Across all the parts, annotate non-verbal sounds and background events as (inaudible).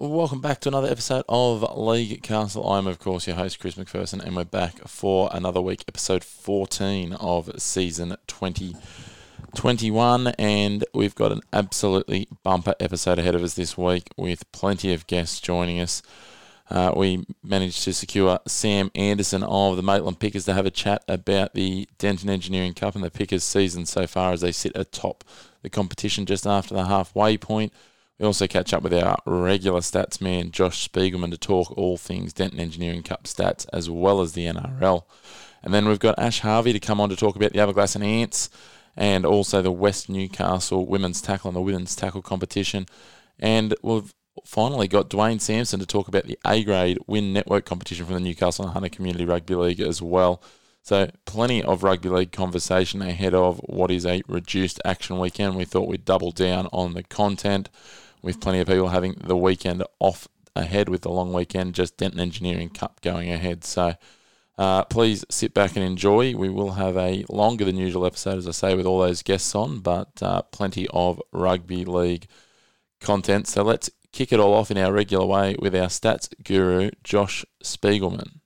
Welcome back to another episode of League Castle. I'm, of course, your host, Chris McPherson, and we're back for another week, episode 14 of season 2021. And we've got an absolutely bumper episode ahead of us this week with plenty of guests joining us. Uh, we managed to secure Sam Anderson of the Maitland Pickers to have a chat about the Denton Engineering Cup and the Pickers season so far as they sit atop the competition just after the halfway point. We also catch up with our regular stats man, Josh Spiegelman, to talk all things Denton Engineering Cup stats as well as the NRL. And then we've got Ash Harvey to come on to talk about the Aberglasslyn Ants and also the West Newcastle women's tackle and the women's tackle competition. And we've finally got Dwayne Sampson to talk about the A grade win network competition from the Newcastle and Hunter Community Rugby League as well. So, plenty of rugby league conversation ahead of what is a reduced action weekend. We thought we'd double down on the content with plenty of people having the weekend off ahead with the long weekend, just Denton Engineering Cup going ahead. So, uh, please sit back and enjoy. We will have a longer than usual episode, as I say, with all those guests on, but uh, plenty of rugby league content. So, let's kick it all off in our regular way with our stats guru, Josh Spiegelman.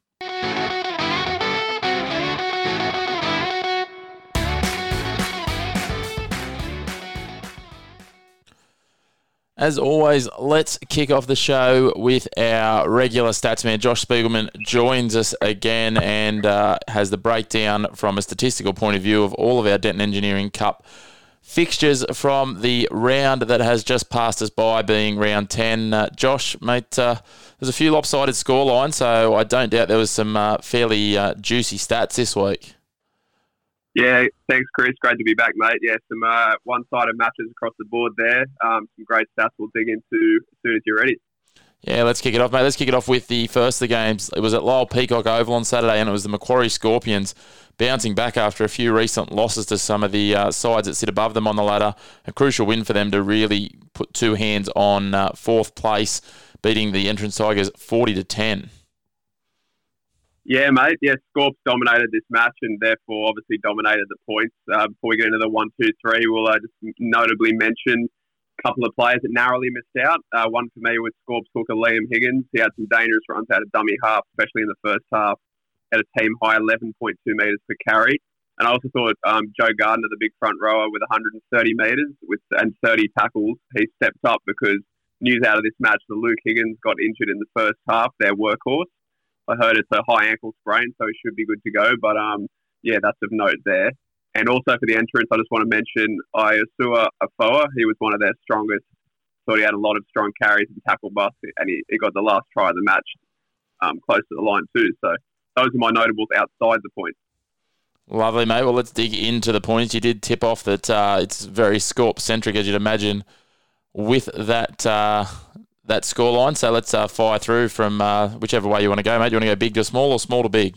As always, let's kick off the show with our regular stats man. Josh Spiegelman joins us again and uh, has the breakdown from a statistical point of view of all of our Denton Engineering Cup fixtures from the round that has just passed us by, being round 10. Uh, Josh, mate, uh, there's a few lopsided scorelines, so I don't doubt there was some uh, fairly uh, juicy stats this week. Yeah, thanks, Chris. Great to be back, mate. Yeah, some uh, one-sided matches across the board there. Um, some great stats we'll dig into as soon as you're ready. Yeah, let's kick it off, mate. Let's kick it off with the first of the games. It was at Lyall Peacock Oval on Saturday, and it was the Macquarie Scorpions bouncing back after a few recent losses to some of the uh, sides that sit above them on the ladder. A crucial win for them to really put two hands on uh, fourth place, beating the Entrance Tigers 40 to 10. Yeah, mate. Yeah, Scorps dominated this match and therefore obviously dominated the points. Uh, before we get into the one, two, three, we'll uh, just notably mention a couple of players that narrowly missed out. Uh, one for me was Scorps hooker Liam Higgins. He had some dangerous runs out of dummy half, especially in the first half, at a team high 11.2 metres per carry. And I also thought um, Joe Gardner, the big front rower with 130 metres with and 30 tackles, he stepped up because news out of this match that Luke Higgins got injured in the first half, their workhorse. I heard it's a high ankle sprain, so he should be good to go. But um, yeah, that's of note there. And also for the entrance, I just want to mention Iosua Afoa. He was one of their strongest. Thought he had a lot of strong carries and tackle busts, and he, he got the last try of the match um, close to the line too. So those are my notables outside the points. Lovely, mate. Well, let's dig into the points. You did tip off that uh, it's very Scorp centric, as you'd imagine, with that uh, that scoreline. So let's uh, fire through from uh, whichever way you want to go, mate. You want to go big to small or small to big?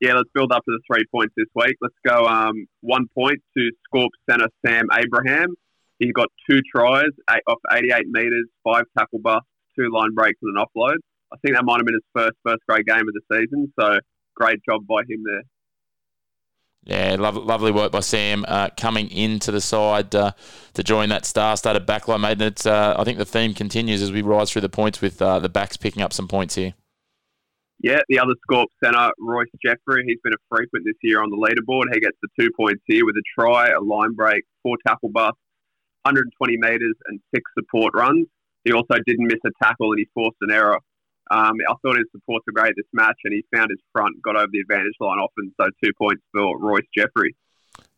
Yeah, let's build up to the three points this week. Let's go um, one point to Scorp centre Sam Abraham. He got two tries eight, off 88 metres, five tackle busts, two line breaks, and an offload. I think that might have been his first first grade game of the season. So great job by him there. Yeah, lovely work by Sam uh, coming into the side uh, to join that star-studded backline, mate. And it's, uh, I think the theme continues as we rise through the points with uh, the backs picking up some points here. Yeah, the other Scorp centre, Royce Jeffrey, he's been a frequent this year on the leaderboard. He gets the two points here with a try, a line break, four tackle busts, 120 metres and six support runs. He also didn't miss a tackle and he forced an error. Um, I thought his supports were great this match, and he found his front, got over the advantage line often. So two points for Royce Jeffrey.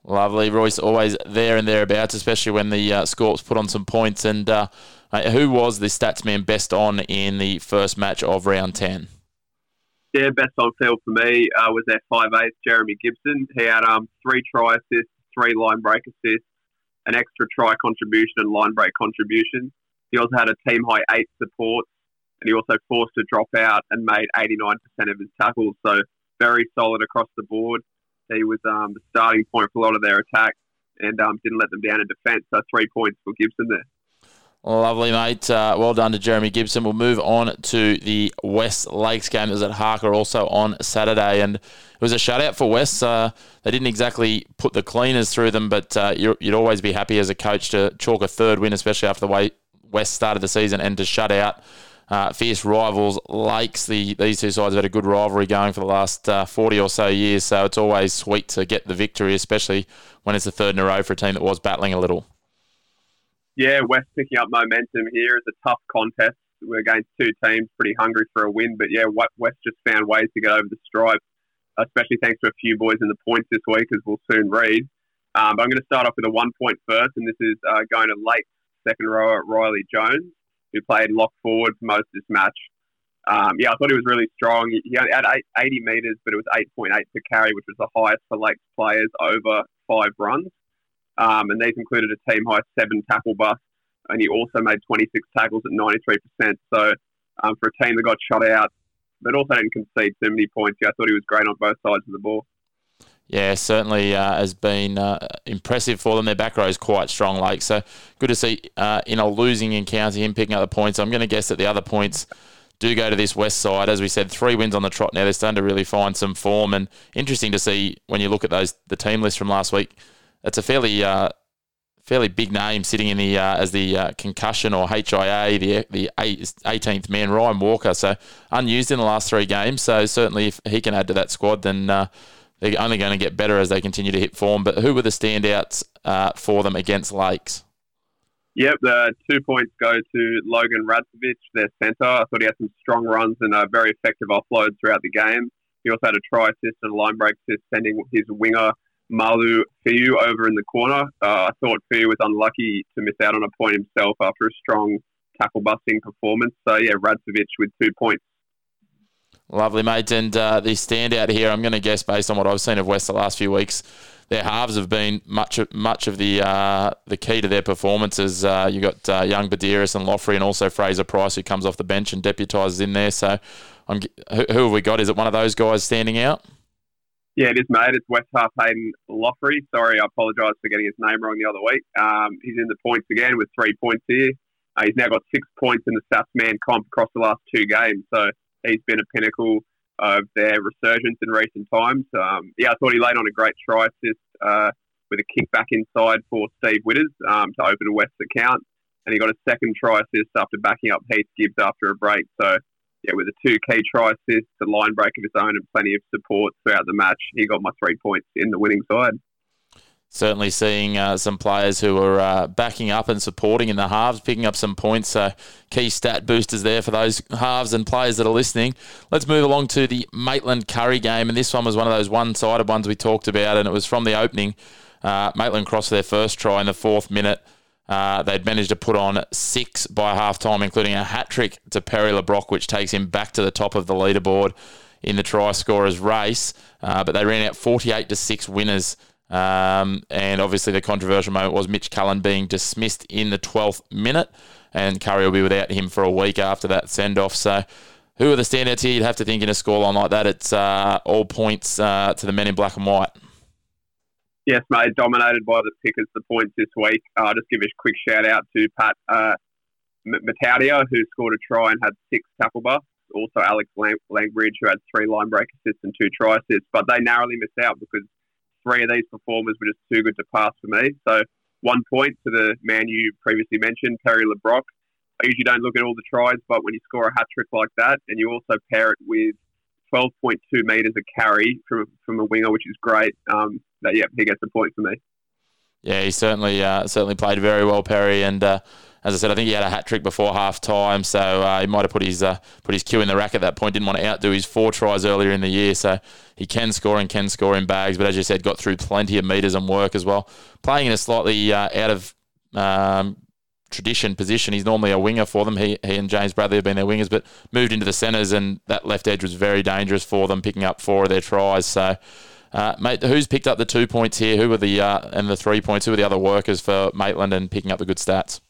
Lovely, Royce, always there and thereabouts, especially when the uh, Scorps put on some points. And uh, who was the statsman best on in the first match of round ten? Yeah, best on field for me uh, was their five eight Jeremy Gibson. He had um, three try assists, three line break assists, an extra try contribution and line break contribution. He also had a team high eight supports and he also forced a drop out and made 89% of his tackles. So very solid across the board. He was um, the starting point for a lot of their attack and um, didn't let them down in defence. So three points for Gibson there. Lovely, mate. Uh, well done to Jeremy Gibson. We'll move on to the West Lakes game that was at Harker also on Saturday. And it was a shutout for West. Uh, they didn't exactly put the cleaners through them, but uh, you'd always be happy as a coach to chalk a third win, especially after the way West started the season, and to shut out uh, fierce rivals Lakes. The, these two sides have had a good rivalry going for the last uh, 40 or so years, so it's always sweet to get the victory, especially when it's the third in a row for a team that was battling a little yeah, West picking up momentum here. It's a tough contest. We're against two teams pretty hungry for a win, but yeah, West just found ways to get over the stripe, especially thanks to a few boys in the points this week, as we'll soon read. Um, but I'm going to start off with a one point first, and this is uh, going to late second rower Riley Jones, who played lock forward for most of this match. Um, yeah, I thought he was really strong. He had 80 metres, but it was 8.8 per carry, which was the highest for Lakes players over five runs. Um, and these included a team high seven tackle bust, and he also made 26 tackles at 93%. So um, for a team that got shot out, but also didn't concede too many points, yeah, I thought he was great on both sides of the ball. Yeah, certainly uh, has been uh, impressive for them. Their back row is quite strong, Lake. So good to see uh, in a losing encounter him picking up the points. I'm going to guess that the other points do go to this West side. As we said, three wins on the trot now. They're starting to really find some form, and interesting to see when you look at those the team list from last week it's a fairly uh, fairly big name sitting in the uh, as the uh, concussion or HIA, the the 18th man, Ryan Walker. So unused in the last three games. So certainly, if he can add to that squad, then uh, they're only going to get better as they continue to hit form. But who were the standouts uh, for them against Lakes? Yep, the two points go to Logan Radzovic, their centre. I thought he had some strong runs and a very effective offload throughout the game. He also had a try assist and a line break assist, sending his winger Malu Fiu over in the corner. Uh, I thought Fiu was unlucky to miss out on a point himself after a strong tackle busting performance. So, yeah, Radzovic with two points. Lovely, mate. And uh, the standout here, I'm going to guess based on what I've seen of West the last few weeks, their halves have been much of, much of the uh, the key to their performances. Uh, you got uh, young Badiris and Loffrey, and also Fraser Price, who comes off the bench and deputises in there. So, I'm, who, who have we got? Is it one of those guys standing out? Yeah, it is, mate. It's West Half Hayden Loffrey. Sorry, I apologise for getting his name wrong the other week. Um, he's in the points again with three points here. Uh, he's now got six points in the South Man comp across the last two games. So he's been a pinnacle of their resurgence in recent times. Um, yeah, I thought he laid on a great try assist uh, with a kick back inside for Steve Witters um, to open a West account. And he got a second try assist after backing up Heath Gibbs after a break. So yeah, with a two key try assist, a line break of his own, and plenty of support throughout the match, he got my three points in the winning side. Certainly seeing uh, some players who are uh, backing up and supporting in the halves, picking up some points. So key stat boosters there for those halves and players that are listening. Let's move along to the Maitland Kurri game, and this one was one of those one-sided ones we talked about, and it was from the opening. Uh, Maitland crossed their first try in the fourth minute. Uh, they'd managed to put on six by half time, including a hat trick to Perry LeBrock, which takes him back to the top of the leaderboard in the try scorers race. Uh, but they ran out 48 to 6 winners. Um, and obviously, the controversial moment was Mitch Cullen being dismissed in the 12th minute, and Kurri will be without him for a week after that send off. So, who are the standouts here? You'd have to think in a scoreline like that, it's uh, all points uh, to the men in black and white. Yes, mate, dominated by the Pickers, the points this week. I'll uh, just give a quick shout out to Pat uh, who scored a try and had six tackle busts. Also, Alex Lang- Langbridge, who had three line break assists and two try assists. But they narrowly missed out because three of these performers were just too good to pass for me. So, one point to the man you previously mentioned, Perry LeBrock. I usually don't look at all the tries, but when you score a hat trick like that and you also pair it with 12.2 metres of carry from, from a winger, which is great, um, that, yeah, he gets the point for me. Yeah, he certainly uh, certainly played very well, Perry, and uh, as I said, I think he had a hat trick before half time, so uh, he might have put his uh, put his cue in the rack at that point. Didn't want to outdo his four tries earlier in the year, so he can score and can score in bags. But as you said, got through plenty of meters and work as well. Playing in a slightly uh, out of um, tradition position. He's normally a winger for them. He, he and James Bradley have been their wingers, but moved into the centres, and that left edge was very dangerous for them, picking up four of their tries. So uh, mate, who's picked up the two points here? Who were the uh, and the three points? Who were the other workers for Maitland and picking up the good stats?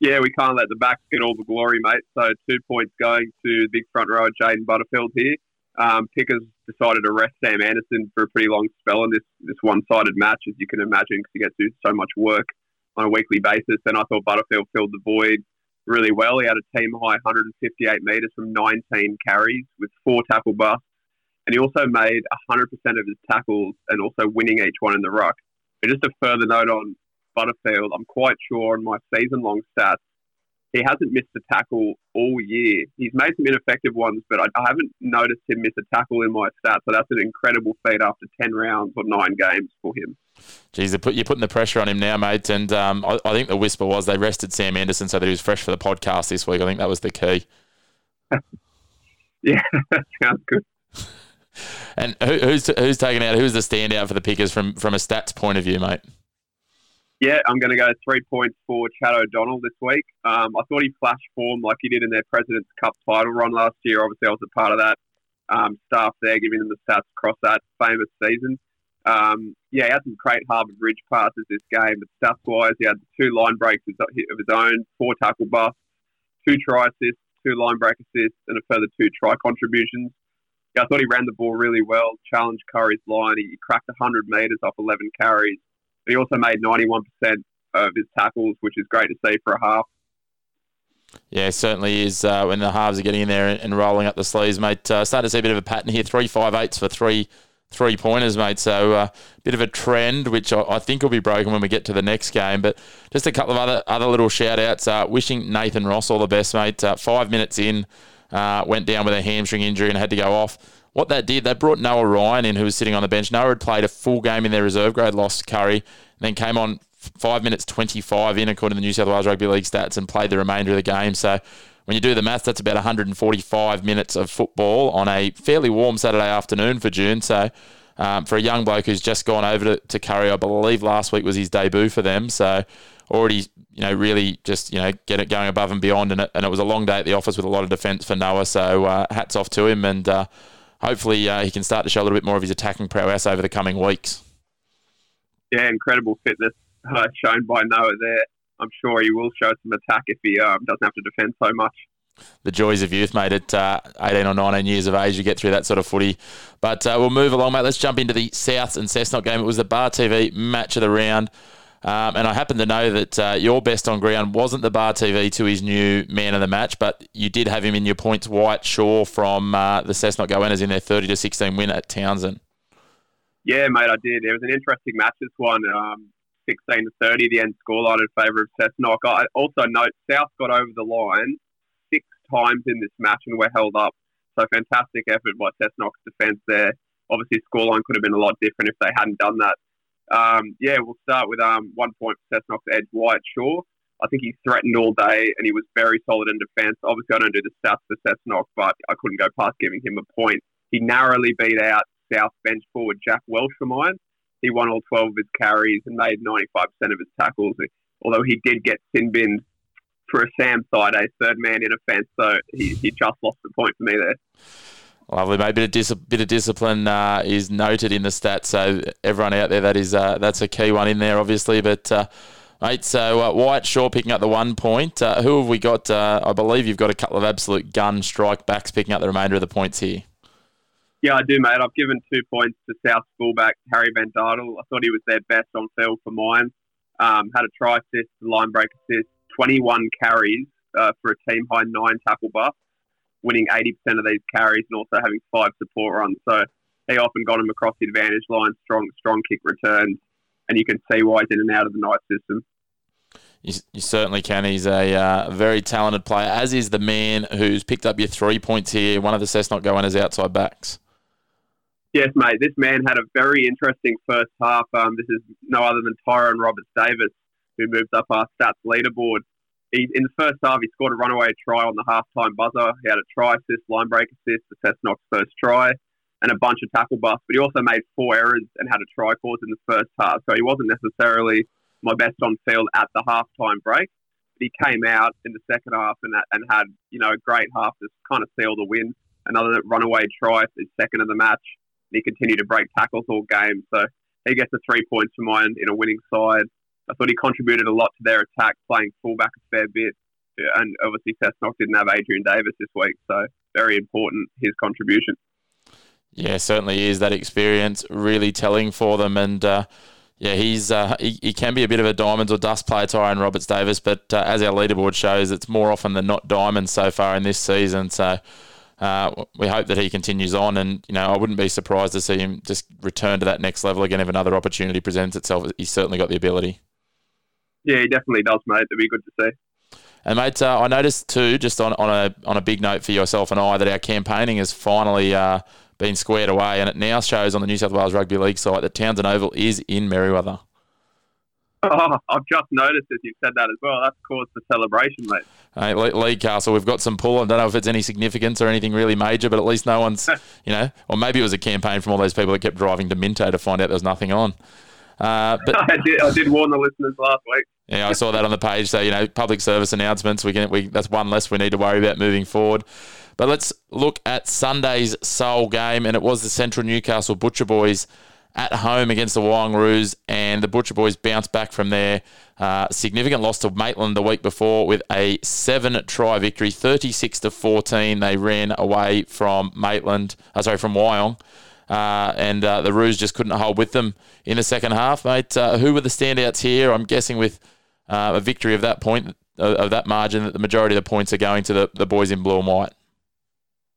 Yeah, we can't let the back get all the glory, mate. So two points going to big front rower Jaden Butterfield here. Um, Pickers decided to rest Sam Anderson for a pretty long spell in this, this one-sided match, as you can imagine, because he gets to do so much work on a weekly basis. And I thought Butterfield filled the void really well. He had a team high 158 metres from 19 carries with four tackle busts. And he also made 100% of his tackles and also winning each one in the ruck. But just a further note on Butterfield, I'm quite sure on my season long stats, he hasn't missed a tackle all year. He's made some ineffective ones, but I, I, haven't noticed him miss a tackle in my stats. So that's an incredible feat after 10 rounds or nine games for him. Geez, put, you're putting the pressure on him now, mate. And um, I, I, think the whisper was they rested Sam Anderson so that he was fresh for the podcast this week. I think that was the key. (laughs) yeah, that (laughs) sounds good. (laughs) And who, who's who's taken out? Who's the standout for the Pickers from from a stats point of view, mate? Yeah, I'm going to go three points for Chad O'Donnell this week. Um, I thought he flashed form like he did in their President's Cup title run last year. Obviously, I was a part of that um, staff there, giving them the stats across that famous season. Um, yeah, he had some great Harbour Bridge passes this game, but stats wise, he had two line breaks of his own, four tackle busts, two try assists, two line break assists, and a further two try contributions. Yeah, I thought he ran the ball really well, challenged Kurri's line. He cracked 100 metres off 11 carries he also made 91% of his tackles, which is great to see for a half. Yeah, certainly is uh, when the halves are getting in there and, rolling up the sleeves, mate. Uh, starting to see a bit of a pattern here. Three five eights for three three pointers, mate. So a uh, bit of a trend, which I, I, think will be broken when we get to the next game. But just a couple of other other little shout outs. Uh, wishing Nathan Ross all the best, mate. Uh, five minutes in, uh, went down with a hamstring injury and had to go off. What that did, they brought Noah Ryan in, who was sitting on the bench. Noah had played a full game in their reserve grade, lost Kurri, and then came on five minutes 25 in, according to the New South Wales Rugby League stats, and played the remainder of the game. So when you do the maths, that's about 145 minutes of football on a fairly warm Saturday afternoon for June. So um, for a young bloke who's just gone over to, to Kurri, I believe last week was his debut for them. So already, you know, really just, you know, get it going above and beyond. And it, and it was a long day at the office with a lot of defence for Noah. So uh, hats off to him. And, uh, hopefully uh, he can start to show a little bit more of his attacking prowess over the coming weeks. Yeah, incredible fitness uh, shown by Noah there. I'm sure he will show some attack if he um, doesn't have to defend so much. The joys of youth, mate. At uh, 18 or 19 years of age, you get through that sort of footy. But uh, we'll move along, mate. Let's jump into the Souths and Cessnock game. It was the Bar TV match of the round. Um, and I happen to know that uh, your best on ground wasn't the Bar TV to his new man of the match, but you did have him in your points, Wyatt Shaw from uh, the Cessnock Goannas in their 30 to 16 win at Townson. Yeah, mate, I did. It was an interesting match, this one. Um, 16 to 30, the end scoreline in favour of Cessnock. I also note South got over the line six times in this match and were held up. So fantastic effort by Cessnock's defence there. Obviously, scoreline could have been a lot different if they hadn't done that. Um, yeah, we'll start with um, one point for Cessnock's edge, Wyatt Shaw. I think he threatened all day and he was very solid in defence. Obviously, I don't do the stats for Cessnock, but I couldn't go past giving him a point. He narrowly beat out South bench forward Jack Welsh for mine. He won all 12 of his carries and made 95% of his tackles, although he did get sin binned for a Sam side, a third man in offence, so he, he just lost the point for me there. Lovely, mate. Bit of, dis- bit of discipline uh, is noted in the stats. So everyone out there, that is uh, that's a key one in there, obviously. But uh, mate, so uh, Wyatt Shaw picking up the one point. Uh, who have we got? Uh, I believe you've got a couple of absolute gun strike backs picking up the remainder of the points here. Yeah, I do, mate. I've given two points to South fullback Harry Van Dardel. I thought he was their best on field for mine. Um, had a try assist, line break assist, 21 carries for a team high nine tackle busts winning 80% of these carries and also having five support runs. So he often got him across the advantage line, strong, strong kick returns, and you can see why he's in and out of the Knight system. You, you certainly can. He's a uh, very talented player, as is the man who's picked up your three points here, one of the Cessnock Goannas outside backs. Yes, mate. This man had a very interesting first half. Um, this is no other than Tyrone Roberts Davis, who moved up our stats leaderboard he, in the first half, he scored a runaway try on the halftime buzzer. He had a try assist, line break assist, the Cessnock's first try, and a bunch of tackle busts. But he also made four errors and had a try cause in the first half. So he wasn't necessarily my best on field at the halftime break. But he came out in the second half and, and had you know a great half to kind of seal the win. Another runaway try, his second of the match. And he continued to break tackles all game. So he gets the three points for mine in a winning side. I thought he contributed a lot to their attack, playing fullback a fair bit. And obviously, Cessnock didn't have Adrian Davis this week, so very important his contribution. Yeah, certainly is that experience really telling for them, and uh, yeah, he's uh, he, he, can be a bit of a diamonds or dust player, Tyrone Roberts Davis, but uh, as our leaderboard shows, it's more often than not diamonds so far in this season. So uh, we hope that he continues on, and you know I wouldn't be surprised to see him just return to that next level again if another opportunity presents itself. He's certainly got the ability. Yeah, he definitely does, mate. It'd be good to see. And mate, uh, I noticed too, just on, on a on a big note for yourself and I, that our campaigning has finally uh, been squared away, and it now shows on the New South Wales Rugby League site that Townson Oval is in Merewether. Oh, (laughs) I've just noticed as you've said that as well. That's caused the celebration, mate. Hey, League Castle, we've got some pull. I don't know if it's any significance or anything really major, but at least no one's, (laughs) you know, or maybe it was a campaign from all those people that kept driving to Minto to find out there was nothing on. Uh, but (laughs) I did, I did warn the listeners last week. Yeah, I saw that on the page. So you know, public service announcements. We can we that's one less we need to worry about moving forward. But let's look at Sunday's sole game, and it was the Central Newcastle Butcher Boys at home against the Wyong Roos, and the Butcher Boys bounced back from their uh, significant loss to Maitland the week before with a seven try victory, 36 to 14. They ran away from Maitland, uh, sorry, from Wyong. Uh, and uh, the Roos just couldn't hold with them in the second half, mate. Uh, who were the standouts here? I'm guessing with uh, a victory of that point, of that margin, that the majority of the points are going to the, the boys in blue and white.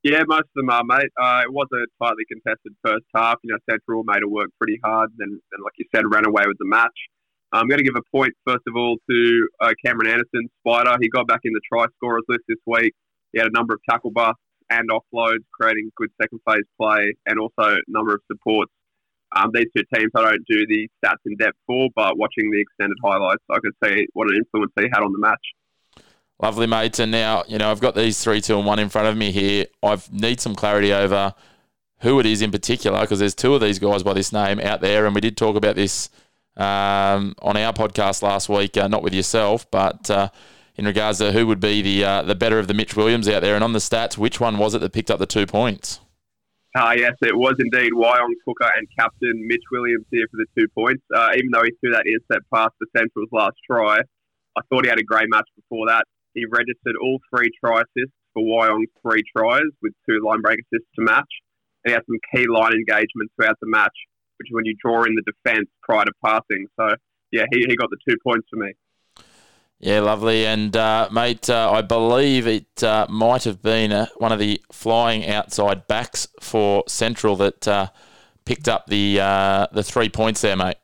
Yeah, most of them are, mate. Uh, it was a tightly contested first half. You know, Central made it work pretty hard, and, and like you said, ran away with the match. I'm going to give a point, first of all, to uh, Cameron Anderson, Spider. He got back in the try scorers list this week. He had a number of tackle busts and offloads, creating good second phase play, and also number of supports. Um, these two teams I don't do the stats in depth for, but watching the extended highlights, I could see what an influence he had on the match. Lovely, mates. And now, you know, I've got these three, two, and one in front of me here. I need some clarity over who it is in particular because there's two of these guys by this name out there. And we did talk about this um, on our podcast last week, uh, not with yourself, but uh, in regards to who would be the uh, the better of the Mitch Williams out there. And on the stats, which one was it that picked up the two points? Uh, yes, it was indeed Wyong hooker and captain Mitch Williams here for the two points. Uh, even though he threw that intercept pass to Central's last try, I thought he had a great match before that. He registered all three try assists for Wyong's three tries with two line break assists to match. And he had some key line engagements throughout the match, which is when you draw in the defence prior to passing. So, yeah, he, he got the two points for me. Yeah, lovely. And, uh, mate, uh, I believe it uh, might have been uh, one of the flying outside backs for Central that uh, picked up the uh, the three points there, mate.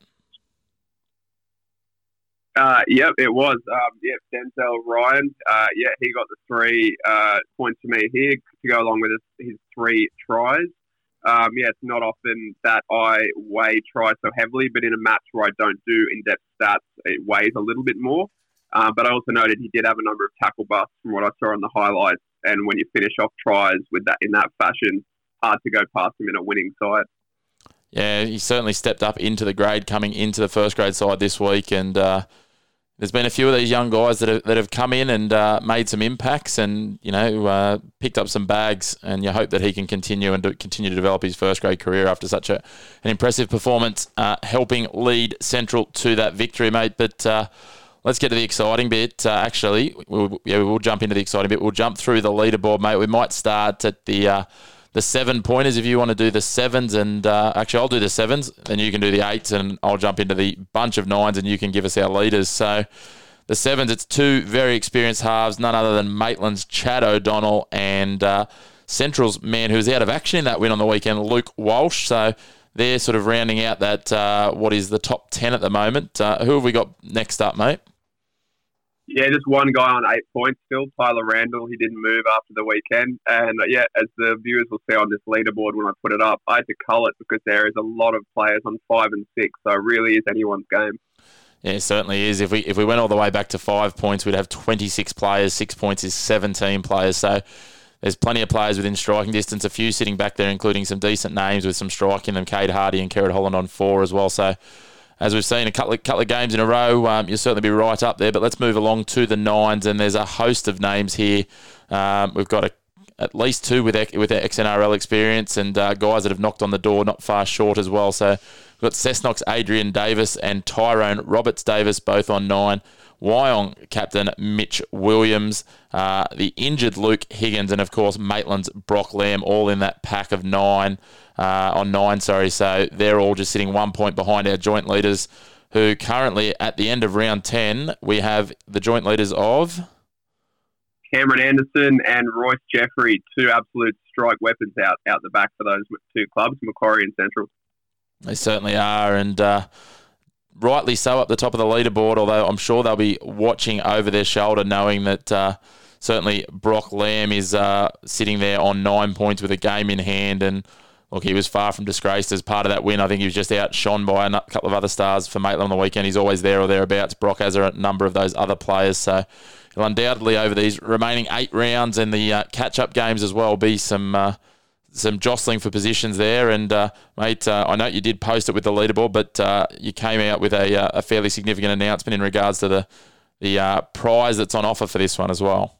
Yep, it was. Um, yep, Denzel Ryan. Yeah, he got the three points to me here to go along with his, his three tries. Um, yeah, it's not often that I weigh tries so heavily, but in a match where I don't do in-depth stats, it weighs a little bit more. Uh, but I also noted he did have a number of tackle busts from what I saw on the highlights. And when you finish off tries with that in that fashion, hard to go past him in a winning side. Yeah, he certainly stepped up into the grade coming into the first grade side this week, and uh, there's been a few of these young guys that have, that have come in and uh, made some impacts and you know uh, picked up some bags and you hope that he can continue and do, continue to develop his first grade career after such a, an impressive performance uh, helping lead Central to that victory mate but uh, let's get to the exciting bit uh, actually we'll, yeah, we'll jump into the exciting bit we'll jump through the leaderboard mate we might start at the uh, the seven pointers if you want to do the sevens. And uh, actually, I'll do the sevens, then you can do the eights, and I'll jump into the bunch of nines, and you can give us our leaders. So the sevens, it's two very experienced halves, none other than Maitland's Chad O'Donnell and uh, Central's man who was out of action in that win on the weekend, Luke Walsh. So they're sort of rounding out that uh, what is the top 10 at the moment. Uh, who have we got next up, mate? Yeah, just one guy on eight points still, Tyler Randall. He didn't move after the weekend. And uh, yeah, as the viewers will see on this leaderboard when I put it up, I had to cull it because there is a lot of players on five and six. So it really is anyone's game. Yeah, it certainly is. If we if we went all the way back to five points, we'd have 26 players. Six points is 17 players. So there's plenty of players within striking distance. A few sitting back there, including some decent names with some striking them. Cade Hardy and Kerrod Holland on four as well. So as we've seen a couple of, couple of games in a row, um, you'll certainly be right up there. But let's move along to the nines, and there's a host of names here. Um, we've got a, at least two with with XNRL experience and uh, guys that have knocked on the door not far short as well. So We've got Cessnock's Adrian Davis and Tyrone Roberts Davis both on nine. Wyong captain Mitch Williams, uh, the injured Luke Higgins, and of course Maitland's Brock Lamb, all in that pack of nine uh, on nine. Sorry, so they're all just sitting one point behind our joint leaders, who currently at the end of round ten we have the joint leaders of Cameron Anderson and Royce Jeffrey, two absolute strike weapons out out the back for those two clubs, Macquarie and Central. They certainly are, and. Uh, rightly so up the top of the leaderboard, although I'm sure they'll be watching over their shoulder, knowing that uh, certainly Brock Lamb is uh, sitting there on nine points with a game in hand. And look, he was far from disgraced as part of that win. I think he was just outshone by a couple of other stars for Maitland on the weekend. He's always there or thereabouts. Brock has a number of those other players. So he'll undoubtedly, over these remaining eight rounds and the uh, catch up games as well, be some uh, some jostling for positions there. And uh, mate, uh, I know you did post it with the leaderboard, but uh, you came out with a, uh, a, fairly significant announcement in regards to the the uh, prize that's on offer for this one as well.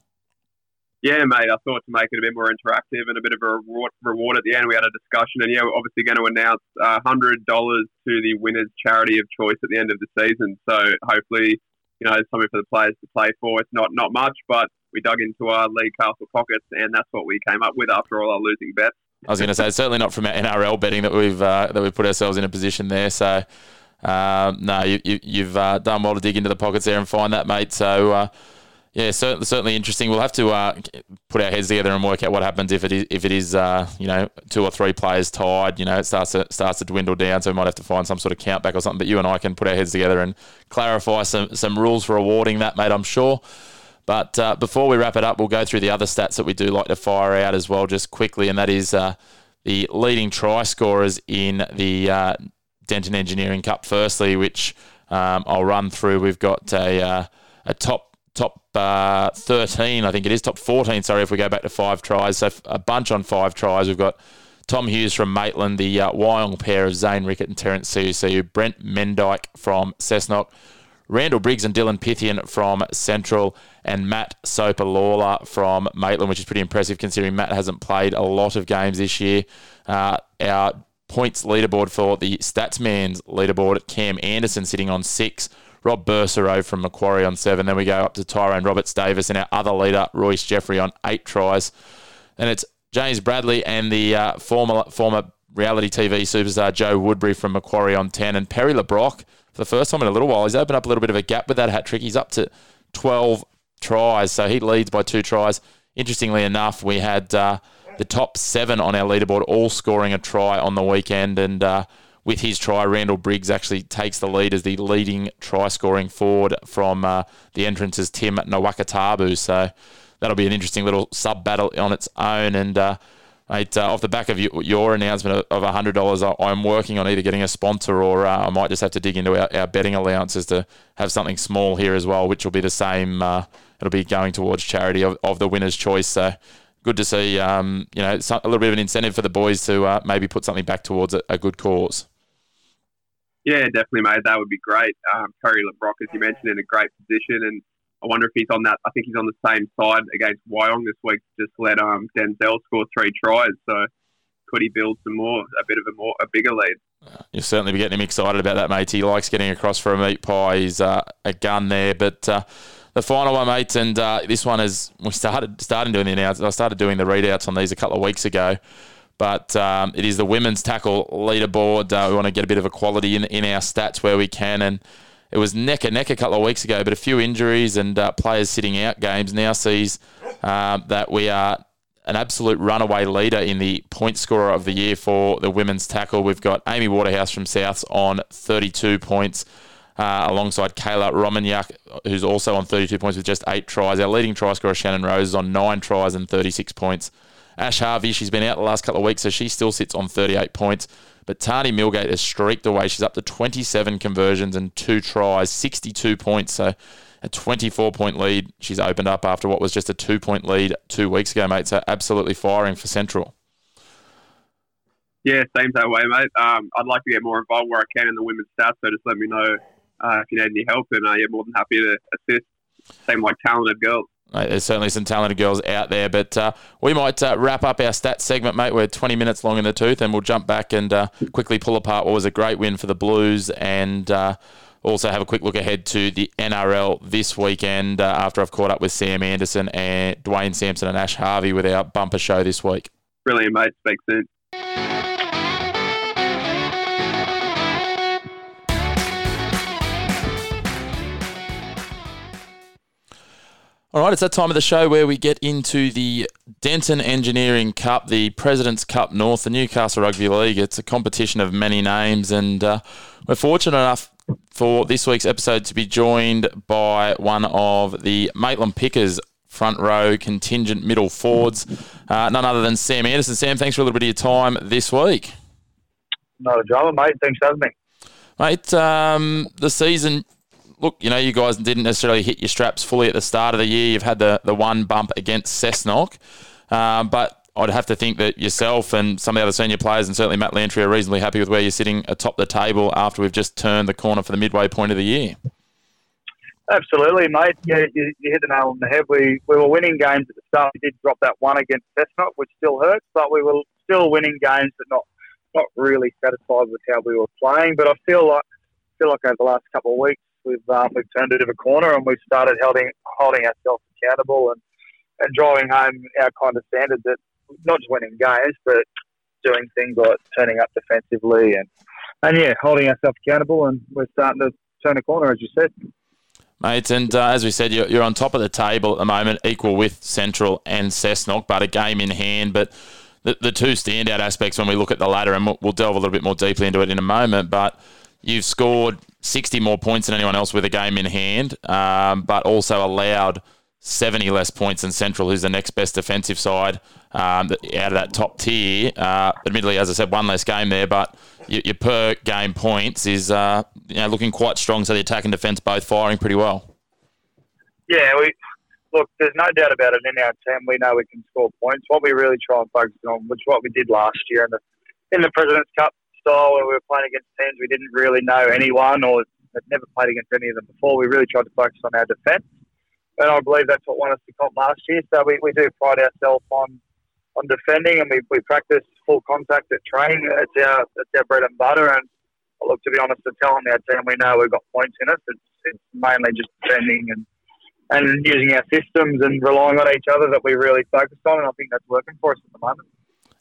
Yeah, mate. I thought to make it a bit more interactive and a bit of a reward, reward at the end. We had a discussion, and yeah, we're obviously going to announce uh, hundred dollars to the winners' charity of choice at the end of the season. So hopefully, you know, something for the players to play for. It's not not much, but we dug into our League Castle pockets, and that's what we came up with after all our losing bets. I was going to say it's certainly not from our NRL betting that we've uh, that we've put ourselves in a position there. So um, no, you, have you, uh, done well to dig into the pockets there and find that, mate. So uh, yeah, certainly certainly interesting. We'll have to uh, put our heads together and work out what happens if it is if it is uh, you know two or three players tied. You know, it starts to starts to dwindle down. So we might have to find some sort of countback or something. But you and I can put our heads together and clarify some some rules for awarding that, mate. I'm sure. But uh, before we wrap it up, we'll go through the other stats that we do like to fire out as well, just quickly, and that is uh, the leading try scorers in the uh, Denton Engineering Cup. Firstly, which um, I'll run through. We've got a uh, a top top uh, 13, I think it is top 14. Sorry, if we go back to five tries, so a bunch on five tries. We've got Tom Hughes from Maitland, the uh, Wyong pair of Zane Rickett and Terence Siusiu, Brent Mendyke from Cessnock. Randall Briggs and Dylan Pythian from Central, and Matt Soper Lawler from Maitland, which is pretty impressive considering Matt hasn't played a lot of games this year. Uh, our points leaderboard for the Statsman's leaderboard, Cam Anderson sitting on six. Rob Bursaro from Macquarie on seven. Then we go up to Tyrone Roberts Davis and our other leader, Royce Jeffrey, on eight tries. And it's James Bradley and the uh, former former reality TV superstar Joe Woodbury from Macquarie on 10. And Perry LeBrock for the first time in a little while. He's opened up a little bit of a gap with that hat trick. He's up to 12 tries, so he leads by two tries. Interestingly enough, we had uh, the top seven on our leaderboard all scoring a try on the weekend, and uh, with his try, Randall Briggs actually takes the lead as the leading try scoring forward from uh, the entrances, Tim Nawakatabu. So that'll be an interesting little sub battle on its own, and uh, Mate, uh, off the back of your announcement of $100, I'm working on either getting a sponsor or uh, I might just have to dig into our, our, betting allowances to have something small here as well, which will be the same. Uh, it'll be going towards charity of, of the winner's choice. So good to see, um, you know, a little bit of an incentive for the boys to uh, maybe put something back towards a, a, good cause. Yeah, definitely, mate. That would be great. Um, Curry LeBrock, as you mentioned, in a great position and I wonder if he's on that. I think he's on the same side against Wyong this week. Just let um, Denzel score three tries. So could he build some more, a bit of a more, a bigger lead? You'll certainly be getting him excited about that, mate. He likes getting across for a meat pie. He's uh, a gun there, but. Uh, the final one, mate, and uh, this one is we started starting doing the announcements. I started doing the readouts on these a couple of weeks ago, but um, it is the women's tackle leaderboard. Uh, we want to get a bit of equality in in our stats where we can, and it was neck and neck a couple of weeks ago, but a few injuries and uh, players sitting out games now sees um, that we are an absolute runaway leader in the point scorer of the year for the women's tackle. We've got Amy Waterhouse from Souths on 32 points. Uh, alongside Kayla Romaniak, who's also on 32 points with just eight tries. Our leading try scorer, Shannon Rose, is on nine tries and 36 points. Ash Harvey, she's been out the last couple of weeks, so she still sits on 38 points. But Tani Milgate has streaked away. She's up to 27 conversions and two tries, 62 points. So a 24 point lead she's opened up after what was just a two point lead two weeks ago, mate. So absolutely firing for Central. Yeah, same that way, mate. Um, I'd like to get more involved where I can in the women's stats, so just let me know uh, if you need any help, and uh, you're more than happy to assist. Same like talented girls. There's certainly some talented girls out there, but uh, we might uh, wrap up our stats segment, mate. We're 20 minutes long in the tooth, and we'll jump back and uh, quickly pull apart what was a great win for the Blues and uh, also have a quick look ahead to the NRL this weekend uh, after I've caught up with Sam Anderson and Dwayne Sampson and Ash Harvey with our bumper show this week. Brilliant, mate. Speak soon. All right, it's that time of the show where we get into the Denton Engineering Cup, the President's Cup North, the Newcastle Rugby League. It's a competition of many names, and uh, we're fortunate enough for this week's episode to be joined by one of the Maitland Pickers front row contingent middle forwards, uh, none other than Sam Anderson. Sam, thanks for a little bit of your time this week. Not a drama, mate. Thanks for having me. Mate, um, the season look, you know, you guys didn't necessarily hit your straps fully at the start of the year. You've had the, the one bump against Cessnock. Um, but I'd have to think that yourself and some of the other senior players, and certainly Matt Lantry, are reasonably happy with where you're sitting atop the table after we've just turned the corner for the midway point of the year. Absolutely, mate. Yeah, you, you hit the nail on the head. We, we were winning games at the start. We did drop that one against Cessnock, which still hurts, but we were still winning games, but not not really satisfied with how we were playing. But I feel like feel like over the last couple of weeks, we've um, we've turned it of a corner and we've started holding holding ourselves accountable and, and driving home our kind of standard that not just winning games but doing things like turning up defensively and and yeah holding ourselves accountable and we're starting to turn a corner as you said. Mate, and uh, as we said, you're, you're on top of the table at the moment, equal with Central and Cessnock, but a game in hand. But the, the two standout aspects when we look at the ladder, and we'll, we'll delve a little bit more deeply into it in a moment, but you've scored 60 more points than anyone else with a game in hand, um, but also allowed 70 less points than Central, who's the next best defensive side um, out of that top tier. Uh, admittedly, as I said, one less game there, but your, your per game points is uh, you know, looking quite strong. So the attack and defence both firing pretty well. Yeah, we look. There's no doubt about it. In our team, we know we can score points. What we really try and focus on, which what we did last year in the in the Presidents Cup, style where we were playing against teams we didn't really know anyone or had never played against any of them before. We really tried to focus on our defence. And I believe that's what won us the comp last year. So we, we do pride ourselves on on defending and we, we practice full contact at training. It's our, it's our bread and butter. And I look, to be honest, to them our team we know we've got points in us. It's, it's mainly just defending and, and using our systems and relying on each other that we really focused on. And I think that's working for us at the moment.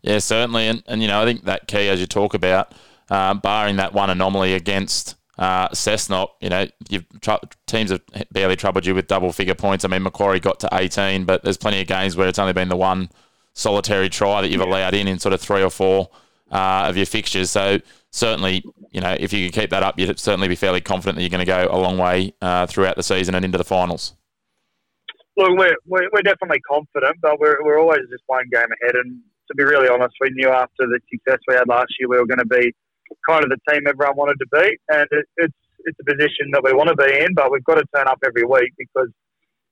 Yeah, certainly, and and you know I think that key as you talk about, um, barring that one anomaly against uh, Cessnock, you know, you've tr- teams have barely troubled you with double figure points. I mean, Macquarie got to 18, but there's plenty of games where it's only been the one solitary try that you've allowed in in sort of three or four uh, of your fixtures. So certainly, you know, if you could keep that up, you'd certainly be fairly confident that you're going to go a long way uh, throughout the season and into the finals. Look, we're, we're, we're definitely confident, but we're, we're always just one game ahead. And to be really honest, we knew after the success we had last year, we were going to be kind of the team everyone wanted to be, and it, it's it's a position that we want to be in, but we've got to turn up every week because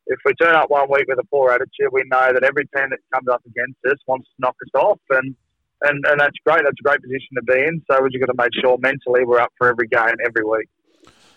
if we turn up one week with a poor attitude, we know that every team that comes up against us wants to knock us off, and and, and that's great. That's a great position to be in. So we've got to make sure mentally we're up for every game every week.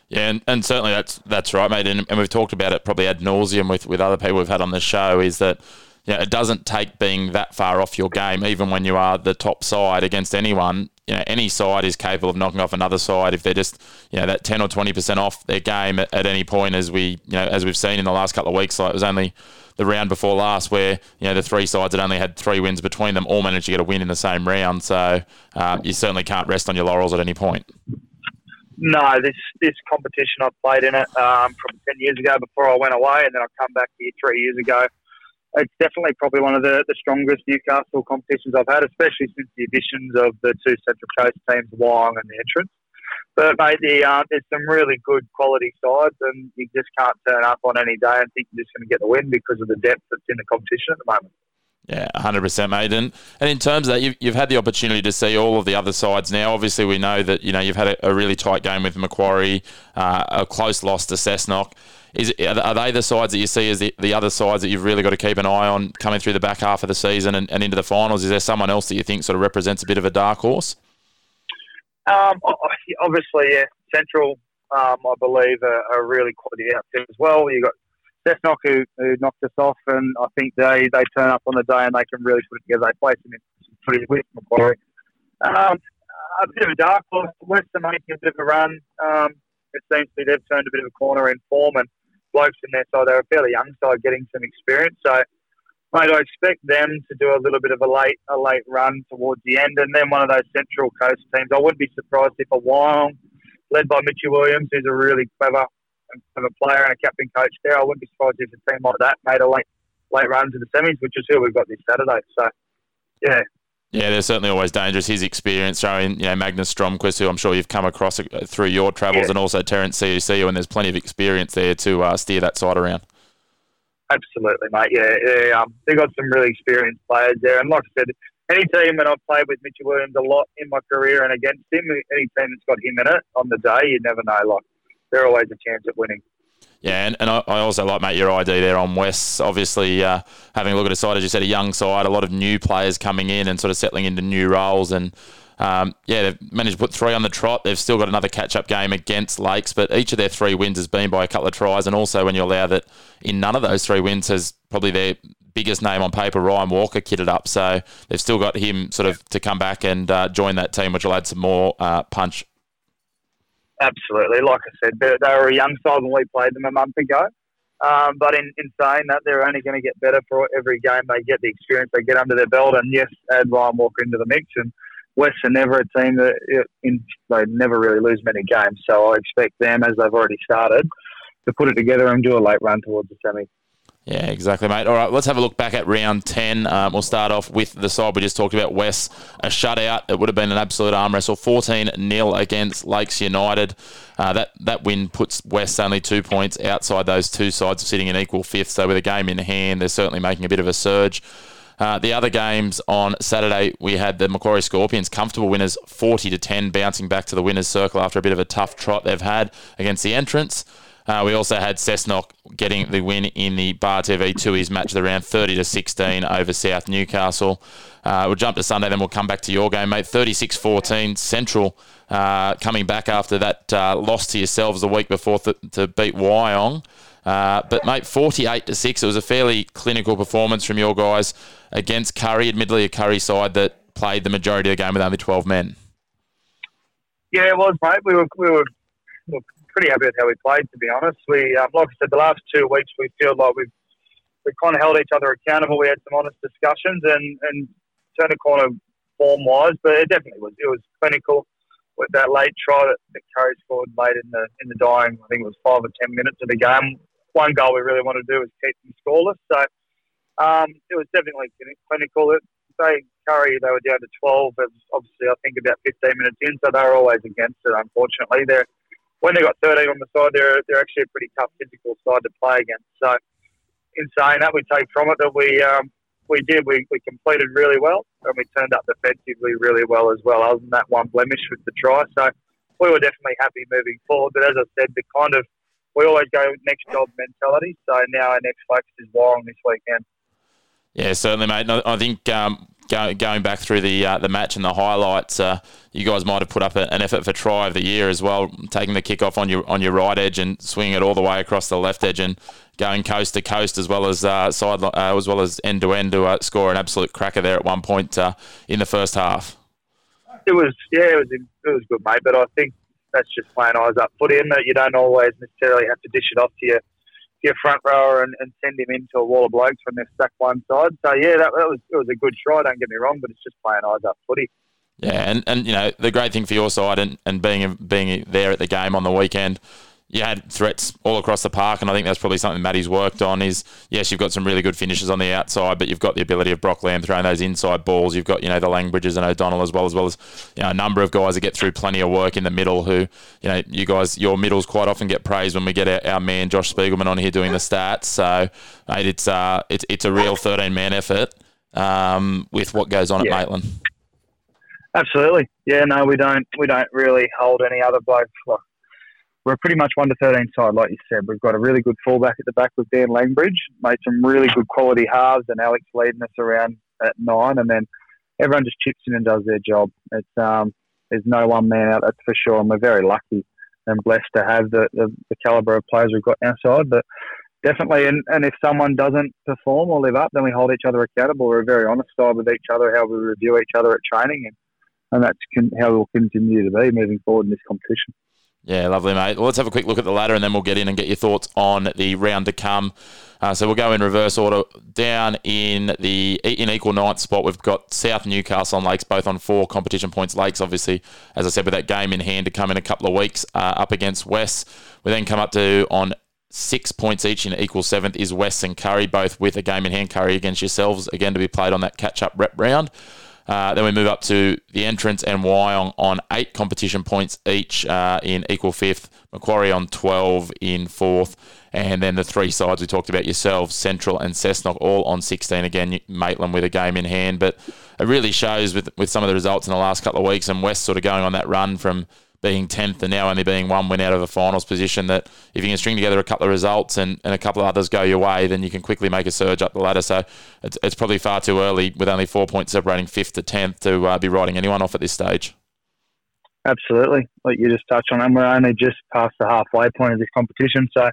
Yeah, and, and certainly that's that's right, mate. And, and we've talked about it probably ad nauseum with, with other people we've had on the show. Is that you know, it doesn't take being that far off your game, even when you are the top side against anyone. You know, any side is capable of knocking off another side if they're just, you know, that ten or twenty percent off their game at, at, any point, as we, you know, as we've seen in the last couple of weeks. Like it was only the round before last where you know the three sides had only had three wins between them, all managed to get a win in the same round. So um, you certainly can't rest on your laurels at any point. No, this this competition I've played in it um, from ten years ago before I went away, and then I come back here three years ago it's definitely probably one of the, the strongest Newcastle competitions I've had, especially since the additions of the two Central Coast teams, Wyong and the entrance. But mate, the, uh, there's some really good quality sides, and you just can't turn up on any day and think you're just going to get the win because of the depth that's in the competition at the moment. Yeah, 100%, mate. And, and in terms of that, you've, you've had the opportunity to see all of the other sides now. Obviously, we know that, you know, you've had a, a really tight game with Macquarie, uh, a close loss to Cessnock. Is are they the sides that you see as the, the other sides that you've really got to keep an eye on coming through the back half of the season and, and into the finals? Is there someone else that you think sort of represents a bit of a dark horse? Um, obviously, yeah. Central, um, I believe, are, a really quality outfit as well. You've got Cessnock who, who knocked us off, and I think they, they turn up on the day and they can really put it together. They play some pretty with Macquarie. Um, a bit of a dark horse. Western making a bit of a run. Um, it seems to be they've turned a bit of a corner in form, and blokes in their side, they're a fairly young side getting some experience. So, mate, I expect them to do a little bit of a late a late run towards the end, and then one of those Central Coast teams. I wouldn't be surprised if a Wyong, led by Mitchell Williams, who's a really clever of a player and a captain coach there. I wouldn't be surprised if a team like that made a late late run to the semis, which is who we've got this Saturday. So, yeah. Yeah, they're certainly always dangerous. His experience, showing you know Magnus Stromquist, who I'm sure you've come across uh, through your travels, yeah. and also Terence Ciuciu, and there's plenty of experience there to uh, steer that side around. Absolutely, mate. Yeah, yeah um, they've got some really experienced players there, and like I said, any team, and I've played with Mitchell Williams a lot in my career, and against him, any team that's got him in it on the day, you never know. Like they're always a chance at winning. Yeah, and, and I, also like, mate, your ID there on West. Obviously, uh, having a look at a side, as you said, a young side, a lot of new players coming in and sort of settling into new roles. And um, yeah, they've managed to put three on the trot. They've still got another catch up game against Lakes, but each of their three wins has been by a couple of tries. And also, when you allow that in none of those three wins has probably their biggest name on paper, Ryan Walker, kitted up. So they've still got him sort of to come back and uh, join that team, which will add some more uh, punch Absolutely. Like I said, they, they were a young side when we played them a month ago. Um, but in, in saying that, they're only going to get better for every game. They get the experience they get under their belt. And yes, add Ryan Walker into the mix. And West are never a team that in, they never really lose many games. So I expect them, as they've already started, to put it together and do a late run towards the semi. Yeah, exactly, mate. All right, let's have a look back at round 10. Um, we'll start off with the side we just talked about, West. A shutout. It would have been an absolute arm wrestle. 14 0 against Lakes United. Uh, that, that win puts West only two points outside those two sides sitting in equal fifth. So, with a game in hand, they're certainly making a bit of a surge. Uh, the other games on Saturday, we had the Macquarie Scorpions, comfortable winners, 40 to 10, bouncing back to the winners' circle after a bit of a tough trot they've had against the Entrance. Uh, we also had Cessnock getting the win in the Bar TV Tooheys match of the round, 30 to 16 over South Newcastle. Uh, we'll jump to Sunday, then we'll come back to your game, mate. 36 14, Central uh, coming back after that uh, loss to yourselves the week before th- to beat Wyong. Uh, but mate, 48 to six. It was a fairly clinical performance from your guys against Kurri. Admittedly, a Kurri side that played the majority of the game with only 12 men. Yeah, it was, mate. We were we were pretty happy with how we played, to be honest. We, um, like I said, the last two weeks we feel like we've we kind of held each other accountable. We had some honest discussions and, and turned a corner form wise, but it definitely was it was clinical with that late try that, that Kurri scored late in the in the dying. I think it was five or ten minutes of the game. One goal we really wanted to do was keep them scoreless. So um, it was definitely clinical. It, they Kurri they were down to twelve. obviously I think about fifteen minutes in, so they were always against it. Unfortunately, they're when they got 13 on the side, they're they're actually a pretty tough physical side to play against. So, in saying that, we take from it that we um, we did we, we completed really well and we turned up defensively really well as well. Other than that one blemish with the try, so we were definitely happy moving forward. But as I said, the kind of we always go next job mentality. So now our next focus is Wyong this weekend. Yeah, certainly, mate. I think um, go, going back through the uh, the match and the highlights, uh, you guys might have put up a, an effort for try of the year as well, taking the kick off on your on your right edge and swinging it all the way across the left edge and going coast to coast as well as uh, side uh, as well as end to end to uh, score an absolute cracker there at one point uh, in the first half. It was yeah, it was it was good, mate. But I think that's just playing eyes up footy, in that you don't always necessarily have to dish it off to your your front rower and, and send him into a wall of blokes when they're stuck one side. So yeah, that, that was it was a good try. Don't get me wrong, but it's just playing eyes up footy. Yeah, and, and you know the great thing for your side and, and being being there at the game on the weekend, you had threats all across the park, and I think that's probably something Matty's worked on. Is yes, you've got some really good finishes on the outside, but you've got the ability of Brock Lamb throwing those inside balls. You've got you know the Langbridges and O'Donnell as well, as well as you know a number of guys that get through plenty of work in the middle. Who you know you guys your middles quite often get praised when we get our, our man Josh Spiegelman on here doing the stats. So mate, it's uh it's it's a real thirteen man effort um, with what goes on yeah. at Maitland. Absolutely, yeah. No, we don't we don't really hold any other blokes we're pretty much one to thirteen side, like you said. We've got a really good fullback at the back with Dan Langbridge, made some really good quality halves, and Alex leading us around at nine, and then everyone just chips in and does their job. It's um, there's no one man out, that's for sure, and we're very lucky and blessed to have the, the, the calibre of players we've got on our side. But definitely. And, and if someone doesn't perform or live up, then we hold each other accountable. We're a very honest side with each other, how we review each other at training, and, and that's con- how we'll continue to be moving forward in this competition. Yeah, lovely, mate. Well, let's have a quick look at the ladder and then we'll get in and get your thoughts on the round to come. Uh, so we'll go in reverse order. Down in the in equal ninth spot, we've got South Newcastle and Lakes both on four competition points. Lakes, obviously, as I said, with that game in hand to come in a couple of weeks uh, up against West. We then come up to on six points each in equal seventh is West and Kurri, both with a game in hand. Kurri against yourselves again to be played on that catch up rep round. Uh, then we move up to the entrance and Wyong on eight competition points each uh, in equal fifth. Macquarie on 12 in fourth. And then the three sides we talked about yourselves, Central and Cessnock, all on 16. Again, Maitland with a game in hand. But it really shows with, with some of the results in the last couple of weeks and West sort of going on that run from being 10th and now only being one win out of a finals position that if you can string together a couple of results and, and a couple of others go your way, then you can quickly make a surge up the ladder. So it's, it's probably far too early with only four points separating 5th to 10th to uh, be writing anyone off at this stage. Absolutely. Like you just touched on, and we're only just past the halfway point of this competition. So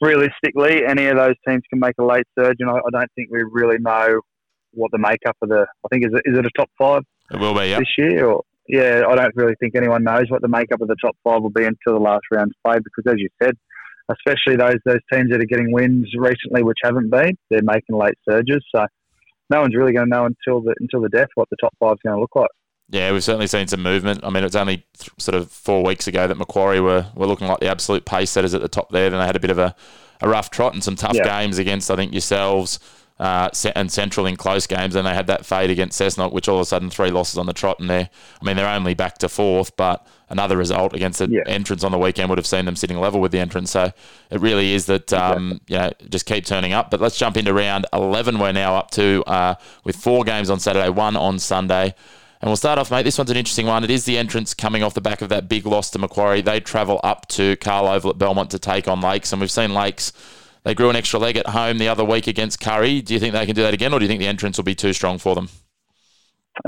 realistically, any of those teams can make a late surge, and I, I don't think we really know what the makeup of the. I think is it, is it a top five? It will be, yeah. This year, or yeah, I don't really think anyone knows what the makeup of the top five will be until the last round's played because, as you said, especially those those teams that are getting wins recently, which haven't been, they're making late surges. So no one's really going to know until the until the death what the top five's going to look like. Yeah, we've certainly seen some movement. I mean, it's only th- sort of four weeks ago that Macquarie were, were looking like the absolute pace setters at the top there. Then they had a bit of a, a rough trot and some tough yeah. games against, I think, yourselves, uh, and Central in close games, and they had that fade against Cessnock, which all of a sudden three losses on the trot, and they're, I mean, they're only back to fourth, but another result against the yeah. entrance on the weekend would have seen them sitting level with the entrance. So it really is that, um, you know, just keep turning up. But let's jump into round 11. We're now up to uh, with four games on Saturday, one on Sunday. And we'll start off, mate. This one's an interesting one. It is the entrance coming off the back of that big loss to Macquarie. They travel up to Cahill Oval at Belmont to take on Lakes, and we've seen Lakes they grew an extra leg at home the other week against Kurri. Do you think they can do that again, or do you think the entrance will be too strong for them?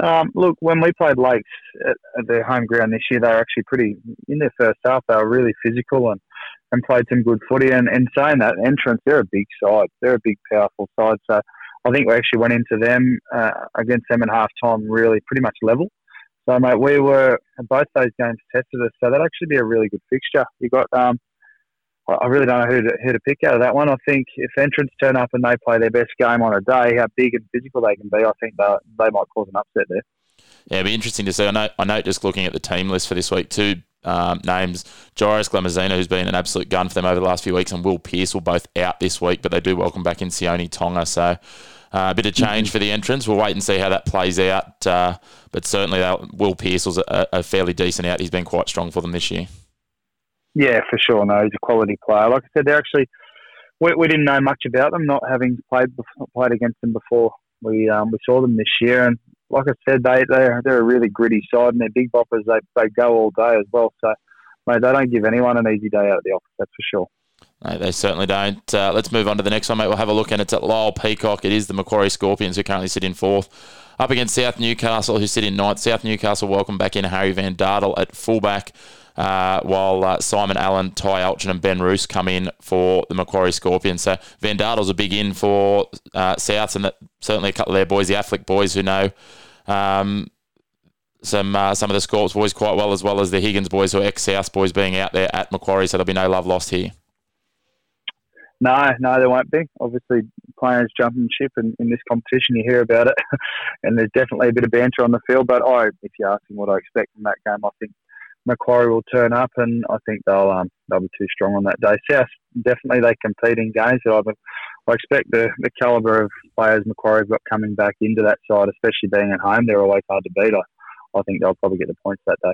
Um, look, when we played Lakes at, at, their home ground this year, they were actually pretty in their first half. They were really physical and, and played some good footy. And, and saying that entrance, they're a big side. They're a big, powerful side. So I think we actually went into them uh, against them in half time really pretty much level. So mate, we were both those games tested us. So that'd actually be a really good fixture. You got um, I really don't know who to, who to pick out of that one. I think if Entrance turn up and they play their best game on a day, how big and physical they can be, I think they, they might cause an upset there. Yeah, it'd be interesting to see. I know, I know just looking at the team list for this week, two um, names, Jairus Glamazina, who's been an absolute gun for them over the last few weeks, and Will Pearce will both out this week, but they do welcome back in Sione Tonga. So uh, a bit of change mm-hmm. for the entrance. We'll wait and see how that plays out. Uh, but certainly, Will Pearce was a, a fairly decent out. He's been quite strong for them this year. Yeah, for sure. No, he's a quality player. Like I said, they're actually we, we didn't know much about them, not having played played against them before. We um, we saw them this year, and like I said, they they're, they're a really gritty side, and they're big boppers. They they go all day as well. So, mate, they don't give anyone an easy day out of the office. That's for sure. No, they certainly don't. Uh, let's move on to the next one, mate. We'll have a look, and it's at Lyall Peacock. It is the Macquarie Scorpions who currently sit in fourth, up against South Newcastle, who sit in ninth. South Newcastle welcome back in Harry Van Dardel at fullback uh, while uh, Simon Allen, Ty Alchin, and Ben Roos come in for the Macquarie Scorpions. So Van Dardel's a big in for uh, Souths, and that, certainly a couple of their boys, the Affleck boys, who know. Um, some uh, some of the Scorps boys quite well, as well as the Higgins boys or ex South boys being out there at Macquarie, so there'll be no love lost here. No, no, there won't be. Obviously, players jumping ship, and in this competition, you hear about it, (laughs) and there's definitely a bit of banter on the field. But I, if you're asking what I expect from that game, I think Macquarie will turn up, and I think they'll um, they'll be too strong on that day. South definitely they compete in games. So I, I expect the the caliber of players Macquarie's got coming back into that side, especially being at home. They're always hard to beat. I, I think they'll probably get the points that day.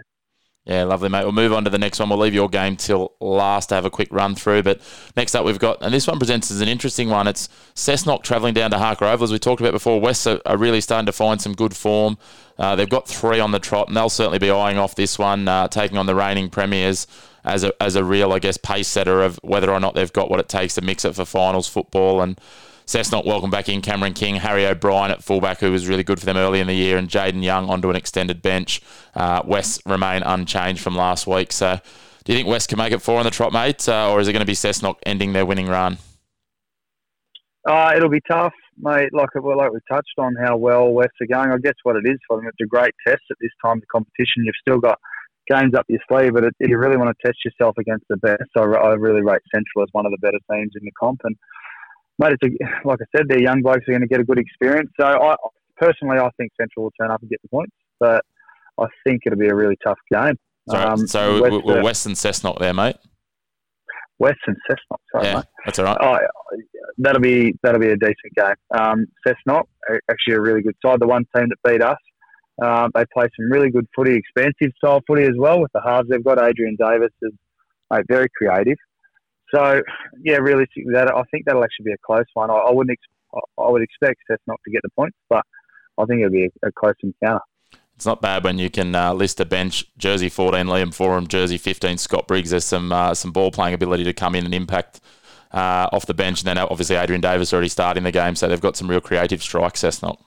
Yeah, lovely, mate. We'll move on to the next one. We'll leave your game till last to have a quick run through. But next up, we've got, and this one presents as an interesting one. It's Cessnock travelling down to Harker Oval. As we talked about before, West are, are really starting to find some good form. Uh, they've got three on the trot, and they'll certainly be eyeing off this one, uh, taking on the reigning premiers as a, as a real, I guess, pace setter of whether or not they've got what it takes to mix it for finals football. And Cessnock welcome back in Cameron King, Harry O'Brien at fullback, who was really good for them early in the year, and Jaden Young onto an extended bench. Uh, West remain unchanged from last week. So, do you think West can make it four on the trot, mate, uh, or is it going to be Cessnock ending their winning run? Uh, it'll be tough, mate. Like well, like we touched on how well West are going. I guess what it is for them, it's a great test at this time of competition. You've still got games up your sleeve, but it, you really want to test yourself against the best, I, I really rate Central as one of the better teams in the comp. And mate, it's a, like I said, their young blokes are going to get a good experience. So I personally, I think Central will turn up and get the points, but I think it'll be a really tough game. So, um, so West, will Western Cessnock there, mate? Western Cessnock, sorry, yeah, mate. That's all right. Oh, that'll be that'll be a decent game. Um, Cessnock, actually a really good side. The one team that beat us, um, they play some really good footy, expansive style footy as well with the halves. They've got Adrian Davis is mate, very creative. So yeah, realistically, that I think that'll actually be a close one. I, I wouldn't, ex- I would expect Cessnock to get the points, but I think it'll be a, a close encounter. It's not bad when you can uh, list a bench: jersey 14, Liam Foran, jersey 15, Scott Briggs. There's some uh, some ball playing ability to come in and impact uh, off the bench, and then obviously Adrian Davis already starting the game, so they've got some real creative strikes. Cessnock.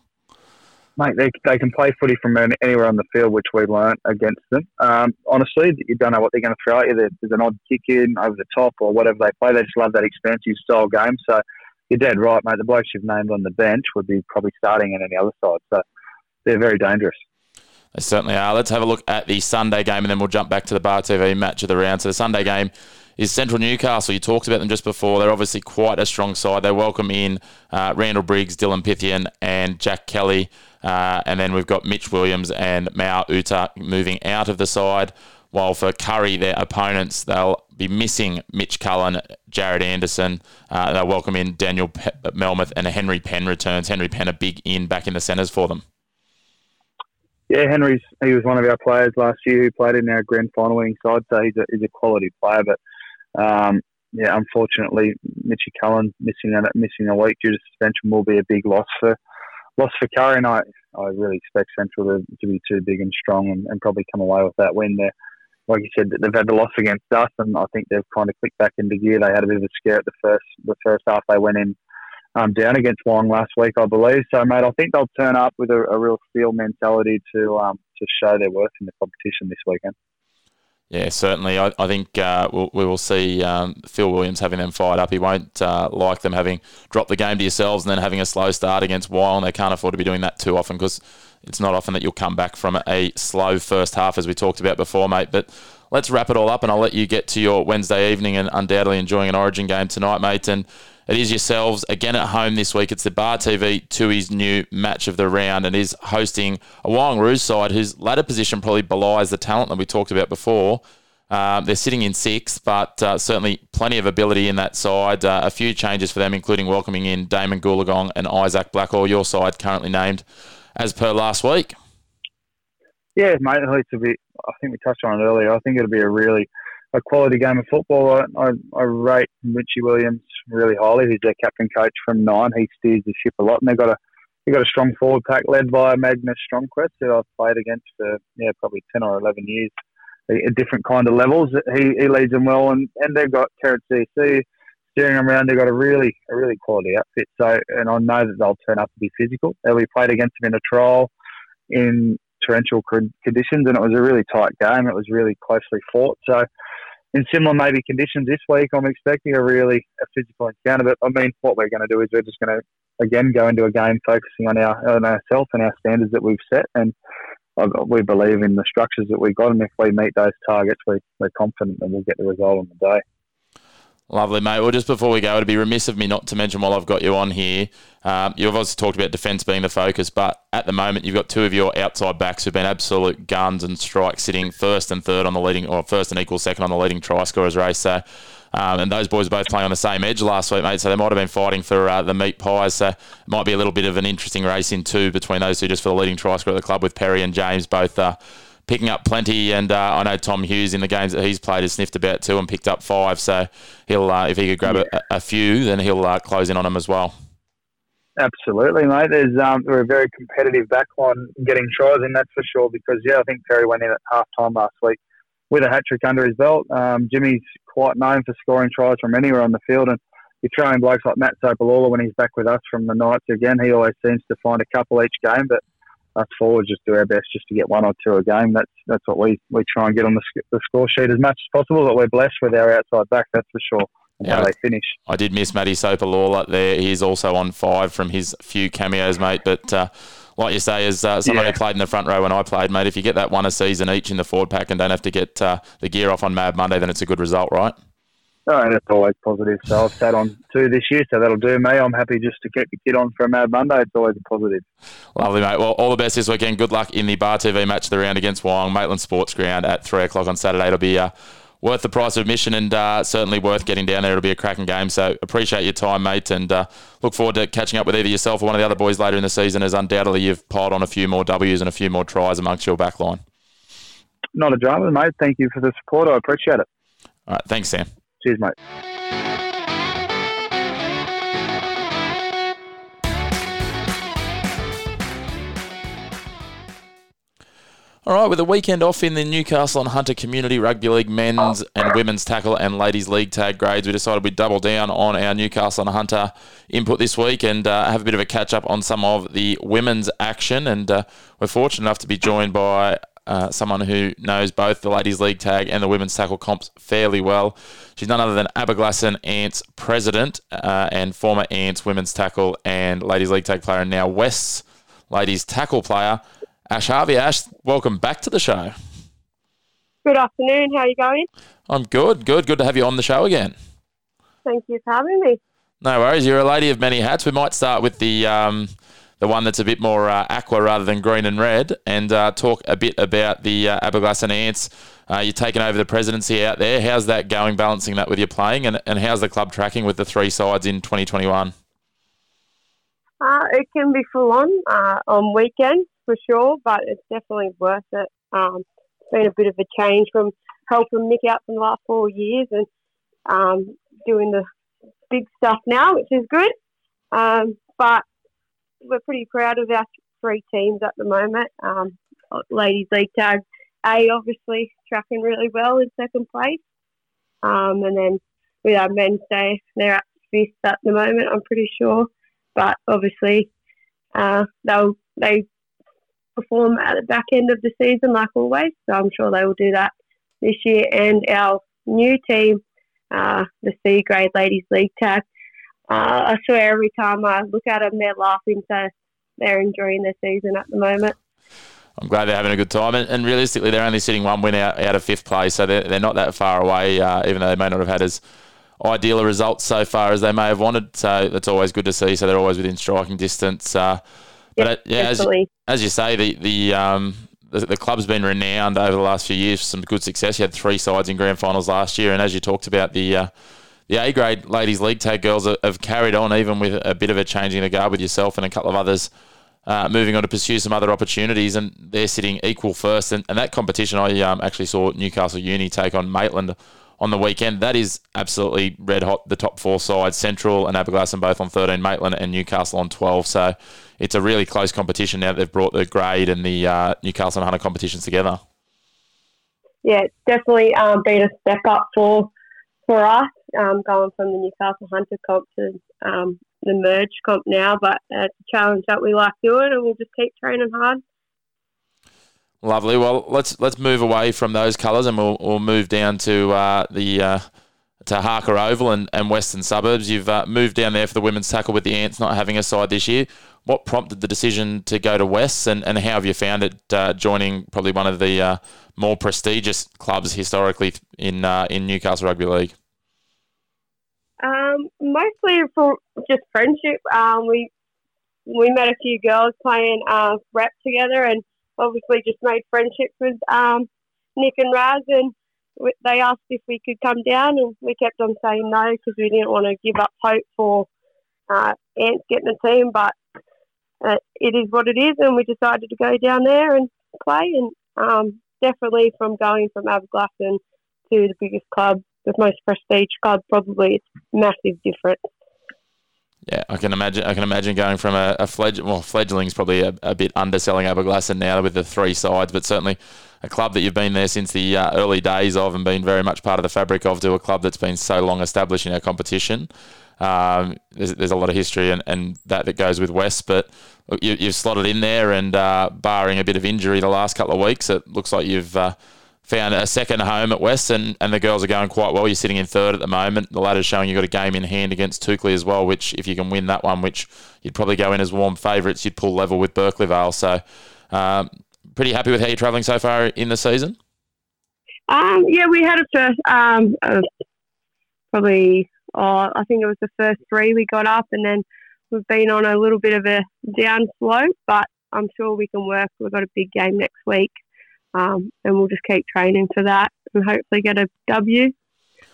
Mate, they, they can play footy from anywhere on the field, which we learnt against them. Um, honestly, you don't know what they're going to throw at you. There's an odd kick in over the top or whatever they play. They just love that expansive style game. So you're dead right, mate. The blokes you've named on the bench would be probably starting in any other side. So they're very dangerous. They certainly are. Let's have a look at the Sunday game and then we'll jump back to the Bar TV match of the round. So the Sunday game is Central Newcastle. You talked about them just before. They're obviously quite a strong side. They welcome in uh, Randall Briggs, Dylan Pythian, and Jack Kelly. Uh, and then we've got Mitch Williams and Mao Uta moving out of the side. While for Kurri, their opponents, they'll be missing Mitch Cullen, Jared Anderson. Uh, they'll welcome in Daniel Melmoth and Henry Penn returns. Henry Penn a big in back in the centres for them. Yeah, Henry's he was one of our players last year who played in our grand final winning side, so he's a, he's a quality player. But um, yeah, unfortunately, Mitchy Cullen missing a missing a week due to suspension will be a big loss for loss for Kurri. And I, I really expect Central to, to be too big and strong and, and probably come away with that win there. Like you said, they've had the loss against us, and I think they've kind of clicked back into gear. They had a bit of a scare at the first the first half. They went in um, down against Wyong last week, I believe. So, mate, I think they'll turn up with a, a real steel mentality to um, to show their worth in the competition this weekend. Yeah, certainly. I, I think uh, we'll, we will see um, Phil Williams having them fired up. He won't uh, like them having dropped the game to yourselves and then having a slow start against Wyong. They can't afford to be doing that too often because it's not often that you'll come back from a slow first half, as we talked about before, mate. But let's wrap it all up and I'll let you get to your Wednesday evening and undoubtedly enjoying an Origin game tonight, mate. And it is yourselves again at home this week. It's the Bar TV Tooheys New match of the round and is hosting a Wyong side whose ladder position probably belies the talent that we talked about before. Um, they're sitting in sixth, but uh, certainly plenty of ability in that side. Uh, a few changes for them, including welcoming in Damon Goolagong and Isaac Blackall, your side currently named as per last week. Yeah, mate, it's a bit, I think we touched on it earlier. I think it'll be a really a quality game of football. I, I, I rate Richie Williams really highly. He's their captain coach from nine. He steers the ship a lot, and they've got a they've got a strong forward pack led by Magnus Stromquist, who I've played against for yeah probably ten or eleven years at different kind of levels. He, he leads them well, and, and they've got Carrot CC steering them around. They've got a really a really quality outfit. So, and I know that they'll turn up to be physical. Uh, they'll played against them in a trial in torrential conditions, and it was a really tight game. It was really closely fought. So, in similar maybe conditions this week, I'm expecting a really a physical encounter. But I mean, what we're going to do is we're just going to again go into a game focusing on our on ourselves and our standards that we've set, and we believe in the structures that we've got. And if we meet those targets, we, we're confident that we'll get the result on the day. Lovely, mate. Well, just before we go, it'd be remiss of me not to mention while I've got you on here. Um, you've obviously talked about defence being the focus, but at the moment, you've got two of your outside backs who've been absolute guns and strikes, sitting first and third on the leading, or first and equal second on the leading try scorers race. So, um, and those boys are both playing on the same edge last week, mate. So they might have been fighting for uh, the meat pies. So it might be a little bit of an interesting race in two between those two, just for the leading try scorer at the club, with Perry and James both. Uh, picking up plenty. And uh, I know Tom Hughes in the games that he's played has sniffed about two and picked up five. So he'll uh, if he could grab a, a, few, then he'll uh, close in on them as well. Absolutely, mate. There's um, we're a very competitive backline getting tries in, that's for sure. Because yeah, I think Perry went in at half time last week with a hat trick under his belt. Um, Jimmy's quite known for scoring tries from anywhere on the field, and you're throwing blokes like Matt Sopalola when he's back with us from the Knights again. He always seems to find a couple each game, but us forwards just do our best just to get one or two a game. That's that's what we, we try and get on the, the score sheet as much as possible. But we're blessed with our outside back, that's for sure. and how Yeah. they finish. I did miss Matty Sopalala there. He's also on five from his few cameos, mate. But uh, like you say, as uh, someone Yeah. who played in the front row when I played, mate, if you get that one a season each in the forward pack and don't have to get uh, the gear off on Mad Monday, then it's a good result, right? Oh, and it's always positive. So I've sat on two this year, so that'll do me. I'm happy just to keep the kid on for a Mad Monday. It's always a positive. Lovely, mate. Well, all the best this weekend. Good luck in the Bar TV match of the round against Wyong, Maitland Sports Ground at 3 o'clock on Saturday. It'll be uh, worth the price of admission and uh, certainly worth getting down there. It'll be a cracking game. So appreciate your time, mate, and uh, look forward to catching up with either yourself or one of the other boys later in the season as undoubtedly you've piled on a few more W's and a few more tries amongst your back line. Not a drama, mate. Thank you for the support. I appreciate it. All right, thanks, Sam. Cheers, mate. All right, with a weekend off in the Newcastle and Hunter Community Rugby League men's and women's tackle and ladies league tag grades, we decided we'd double down on our Newcastle and Hunter input this week and uh, have a bit of a catch up on some of the women's action. And uh, we're fortunate enough to be joined by uh, someone who knows both the ladies league tag and the women's tackle comps fairly well. She's none other than Aberglasslyn Ants president uh, and former Ants women's tackle and ladies league tag player, and now West's ladies tackle player. Ash Harvey. Ash, welcome back to the show. Good afternoon. How are you going? I'm good, good, good to have you on the show again. Thank you for having me. No worries. You're a lady of many hats. We might start with the um, the one that's a bit more uh, aqua rather than green and red, and uh, talk a bit about the uh, Aberglasslyn Ants. Uh, you're taking over the presidency out there. How's that going? Balancing that with your playing, and, and how's the club tracking with the three sides in 2021? Uh, it can be full on uh, on weekends for sure, but it's definitely worth it. Um, it's been a bit of a change from helping Nick out for the last four years and um, doing the big stuff now, which is good. Um, but we're pretty proud of our three teams at the moment. Um, Ladies League Tag A, obviously, tracking really well in second place. Um, and then with our men's day, they're at fifth at the moment, I'm pretty sure. But obviously, uh, they'll they perform at the back end of the season like always. So I'm sure they will do that this year. And our new team, uh, the C Grade Ladies League Tag, uh, I swear every time I look at them, they're laughing. So they're enjoying their season at the moment. I'm glad they're having a good time. And, and realistically, they're only sitting one win out, out of fifth place, so they're, they're not that far away, uh, even though they may not have had as ideal a result so far as they may have wanted. So that's always good to see. So they're always within striking distance. Uh, but Yep, uh, yeah, as, as you say, the the, um, the the club's been renowned over the last few years for some good success. You had three sides in grand finals last year, and as you talked about, the uh, the A grade ladies league tag girls have, carried on, even with a bit of a changing of the guard with yourself and a couple of others. Uh, moving on to pursue some other opportunities, and they're sitting equal first. And, and that competition, I um, actually saw Newcastle Uni take on Maitland on the weekend. That is absolutely red hot. The top four sides, Central and Aberglasslyn, both on 13, Maitland and Newcastle on 12. So it's a really close competition now that they've brought the grade and the uh, Newcastle and Hunter competitions together. yeah, it's definitely um, been a step up for for us, um, going from the Newcastle Hunter comp to um, the merge comp now. But it's a challenge that we like doing, and we'll just keep training hard. Lovely. Well, let's let's move away from those colours and we'll, we'll move down to uh, the uh, to Harker Oval and, and Western Suburbs. You've uh, moved down there for the women's tackle with the Ants not having a side this year. What prompted the decision to go to Wests and, and how have you found it uh, joining probably one of the uh, more prestigious clubs historically in uh, in Newcastle Rugby League? Um, mostly for just friendship. Um, we we met a few girls playing uh, rep together, and obviously just made friendships with um, Nick and Raz. And they asked if we could come down, and we kept on saying no because we didn't want to give up hope for uh, Ants getting a team. But uh, it is what it is, and we decided to go down there and play. And um, definitely from going from Aberglasslyn to the biggest club, the most prestige club, probably it's massive difference. Yeah, I can imagine. I can imagine going from a, a fledg well, fledgling's probably a, a bit underselling Aberglasslyn now with the three sides, but certainly a club that you've been there since the uh, early days of and been very much part of the fabric of to a club that's been so long established in our competition. Um, there's, there's a lot of history and, and that that goes with West, but you, you've slotted in there, and uh, barring a bit of injury the last couple of weeks, it looks like you've uh, found a second home at West, and, and the girls are going quite well. You're sitting in third at the moment. The ladder's showing you've got a game in hand against Toukley as well, which if you can win that one, which you'd probably go in as warm favourites, you'd pull level with Berkeley Vale. So, um, pretty happy with how you're travelling so far in the season. Um, yeah, we had a first, um, uh, probably, oh, I think it was the first three we got up, and then we've been on a little bit of a down slope, but I'm sure we can work. We've got a big game next week um, and we'll just keep training for that and hopefully get a W.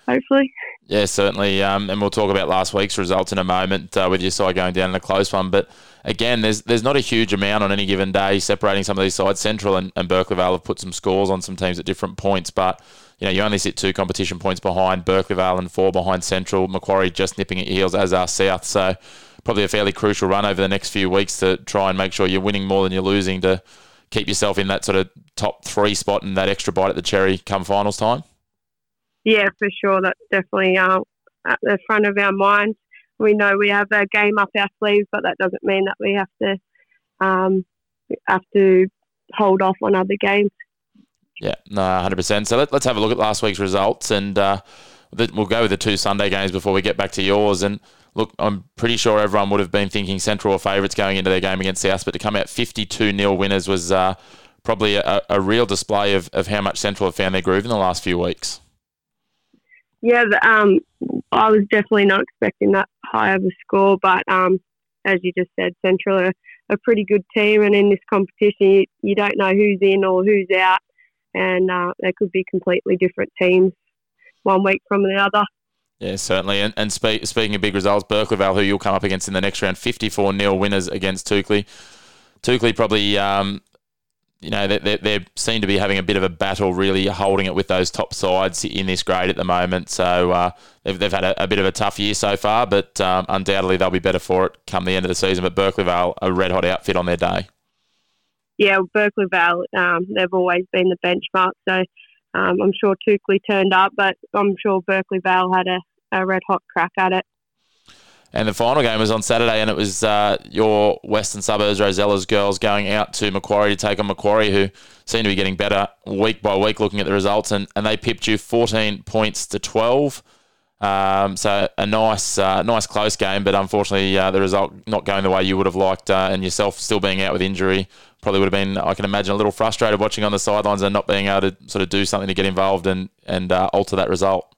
Hopefully. Yeah, certainly. Um, and we'll talk about last week's results in a moment uh, with your side going down in a close one. But again, there's there's not a huge amount on any given day separating some of these sides. Central and, and Berkeley Vale have put some scores on some teams at different points, but you know you only sit two competition points behind Berkeley Vale and four behind Central. Macquarie just nipping at your heels, as are South. So probably a fairly crucial run over the next few weeks to try and make sure you're winning more than you're losing to keep yourself in that sort of top three spot and that extra bite at the cherry come finals time? Yeah, for sure. That's definitely uh, at the front of our minds. We know we have a game up our sleeves, but that doesn't mean that we have to um, have to hold off on other games. Yeah, no, hundred percent. So let, us have a look at last week's results, and uh, we'll go with the two Sunday games before we get back to yours. And look, I'm pretty sure everyone would have been thinking Central were favourites going into their game against South, but to come out 52 0 winners was uh, probably a, a, real display of, of how much Central have found their groove in the last few weeks. Yeah, um, I was definitely not expecting that high of a score, but um, as you just said, Central are a pretty good team, and in this competition, you, you don't know who's in or who's out, and uh, they could be completely different teams one week from the other. Yeah, certainly. And, and spe- speaking of big results, Berkeley Vale, who you'll come up against in the next round, 54 0 winners against Toukley. Toukley probably, um, you know, they, they, they, seem to be having a bit of a battle, really holding it with those top sides in this grade at the moment. So uh, they've, they've had a, a, bit of a tough year so far, but um, undoubtedly they'll be better for it come the end of the season. But Berkeley Vale, a red hot outfit on their day. Yeah, Berkeley Vale, um, they've always been the benchmark. So um, I'm sure Toukley turned up, but I'm sure Berkeley Vale had a, a red hot crack at it. And the final game was on Saturday, and it was uh, your Western Suburbs Rosellas girls going out to Macquarie to take on Macquarie, who seem to be getting better week by week looking at the results, and, and they pipped you 14 points to 12. Um, so a nice, uh, nice close game, but unfortunately uh, the result not going the way you would have liked, uh, and yourself still being out with injury probably would have been, I can imagine, a little frustrated watching on the sidelines and not being able to sort of do something to get involved and and uh, alter that result.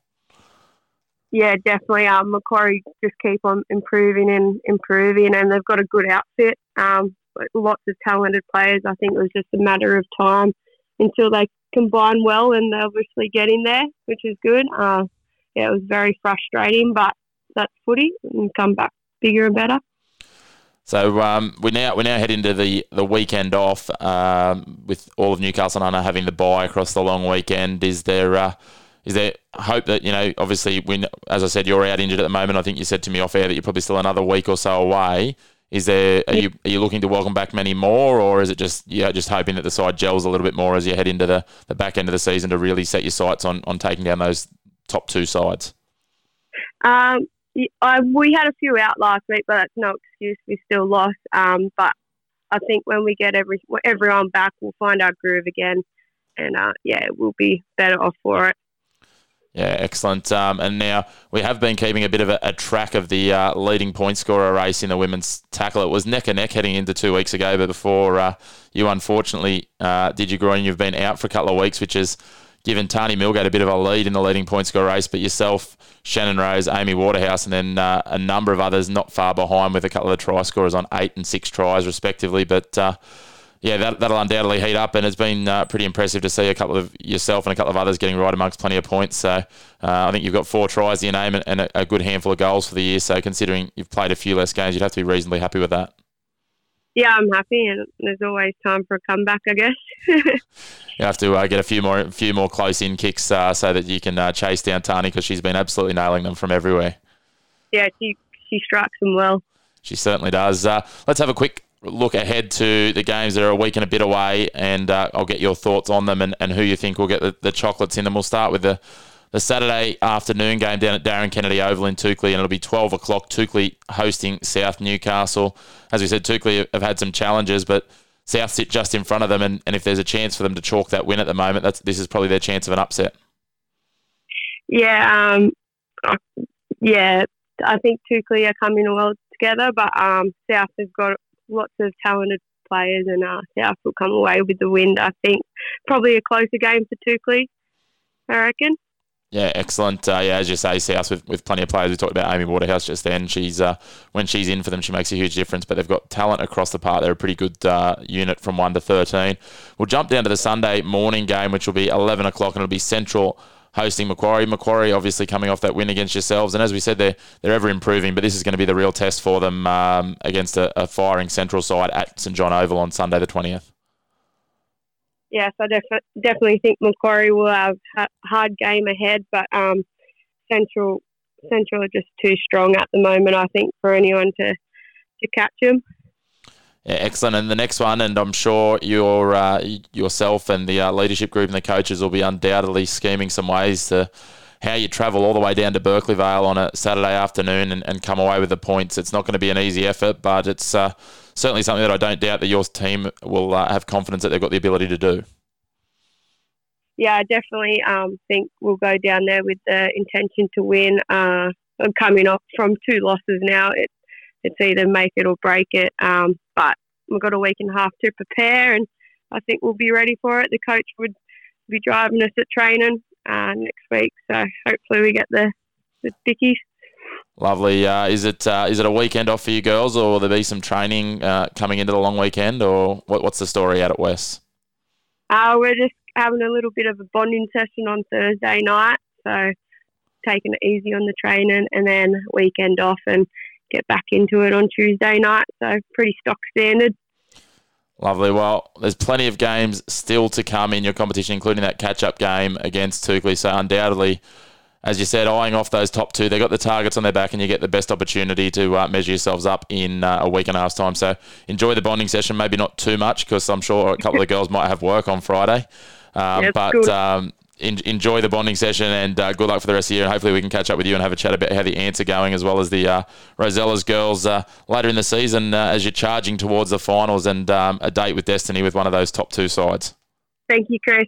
Yeah, definitely. Um, Macquarie just keep on improving and improving, and they've got a good outfit. Um, lots of talented players. I think it was just a matter of time until they combine well, and they're obviously getting there, which is good. Uh, yeah, it was very frustrating, but that's footy and come back bigger and better. So um, we now we now head into the, the weekend off um, with all of Newcastle and Hunter having the bye across the long weekend. Is there uh, is there hope that you know? Obviously, when as I said, you're out injured at the moment. I think you said to me off air that you're probably still another week or so away. Is there are you are you looking to welcome back many more, or is it just yeah just hoping that the side gels a little bit more as you head into the, the back end of the season to really set your sights on on taking down those top two sides? Um, I, we had a few out last week, but that's no excuse. We still lost. Um, but I think when we get every everyone back, we'll find our groove again, and uh, yeah, we'll be better off for it. Yeah, excellent. Um, and now we have been keeping a bit of a, a track of the uh, leading point scorer race in the women's tackle. It was neck and neck heading into two weeks ago, but before uh, you unfortunately uh, did your groin, you've been out for a couple of weeks, which is given Tani Milgate a bit of a lead in the leading point score race, but yourself, Shannon Rose, Amy Waterhouse, and then uh, a number of others not far behind with a couple of try scorers on eight and six tries respectively. But uh, yeah, that, will undoubtedly heat up, and it's been uh, pretty impressive to see a couple of yourself and a couple of others getting right amongst plenty of points. So uh, I think you've got four tries in your name and, and a good handful of goals for the year. So considering you've played a few less games, you'd have to be reasonably happy with that yeah, I'm happy, and there's always time for a comeback, I guess. (laughs) you have to uh, get a few more, a few more close in kicks uh, so that you can uh, chase down Tani because she's been absolutely nailing them from everywhere. Yeah, she she strikes them well. She certainly does. Uh, let's have a quick look ahead to the games that are a week and a bit away, and uh, I'll get your thoughts on them and, and who you think will get the, the chocolates in them. We'll start with the the Saturday afternoon game down at Darren Kennedy Oval in Toukley, and it'll be 12 o'clock. Toukley hosting South Newcastle. As we said, Toukley have had some challenges, but South sit just in front of them, and, and if there's a chance for them to chalk that win at the moment, that's this is probably their chance of an upset. Yeah, um, yeah, I think Toukley are coming well together, but um, South have got lots of talented players, and uh, South will come away with the win. I think probably a closer game for Toukley, I reckon. Yeah, excellent. Uh, yeah, as you say, South with, with plenty of players. We talked about Amy Waterhouse just then. She's uh, when she's in for them, she makes a huge difference. But they've got talent across the park. They're a pretty good uh, unit from one to thirteen. We'll jump down to the Sunday morning game, which will be eleven o'clock, and it'll be Central hosting Macquarie. Macquarie obviously coming off that win against yourselves, and as we said, they're they're ever improving. But this is going to be the real test for them um, against a, a, firing Central side at St John Oval on Sunday the twentieth. Yes, I def- definitely think Macquarie will have a hard game ahead, but um, Central Central are just too strong at the moment. I think for anyone to to catch them. Yeah, excellent. And the next one, and I'm sure your uh, yourself and the uh, leadership group and the coaches will be undoubtedly scheming some ways to how you travel all the way down to Berkeley Vale on a Saturday afternoon and, and come away with the points. It's not going to be an easy effort, but it's uh, certainly something that I don't doubt that your team will uh, have confidence that they've got the ability to do. Yeah, I definitely um, think we'll go down there with the intention to win. Uh, coming off from two losses now. It, it's either make it or break it. Um, but we've got a week and a half to prepare, and I think we'll be ready for it. The coach would be driving us at training uh, next week, so hopefully we get the the dickies. Lovely. Uh, is it uh, is it a weekend off for you girls, or will there be some training uh, coming into the long weekend, or what, what's the story out at West? Uh, we're just having a little bit of a bonding session on Thursday night, so taking it easy on the training, and then weekend off and get back into it on Tuesday night. So pretty stock standard. Lovely. Well, there's plenty of games still to come in your competition, including that catch-up game against Toukley. So undoubtedly, as you said, eyeing off those top two, they've got the targets on their back, and you get the best opportunity to uh, measure yourselves up in uh, a week and a half's time. So enjoy the bonding session. Maybe not too much because I'm sure a couple of the girls might have work on Friday. Um, but um, in, enjoy the bonding session and uh, good luck for the rest of the year. And hopefully, we can catch up with you and have a chat about how the ants are going, as well as the uh, Rosella's girls uh, later in the season uh, as you're charging towards the finals and um, a date with Destiny with one of those top two sides. Thank you, Chris.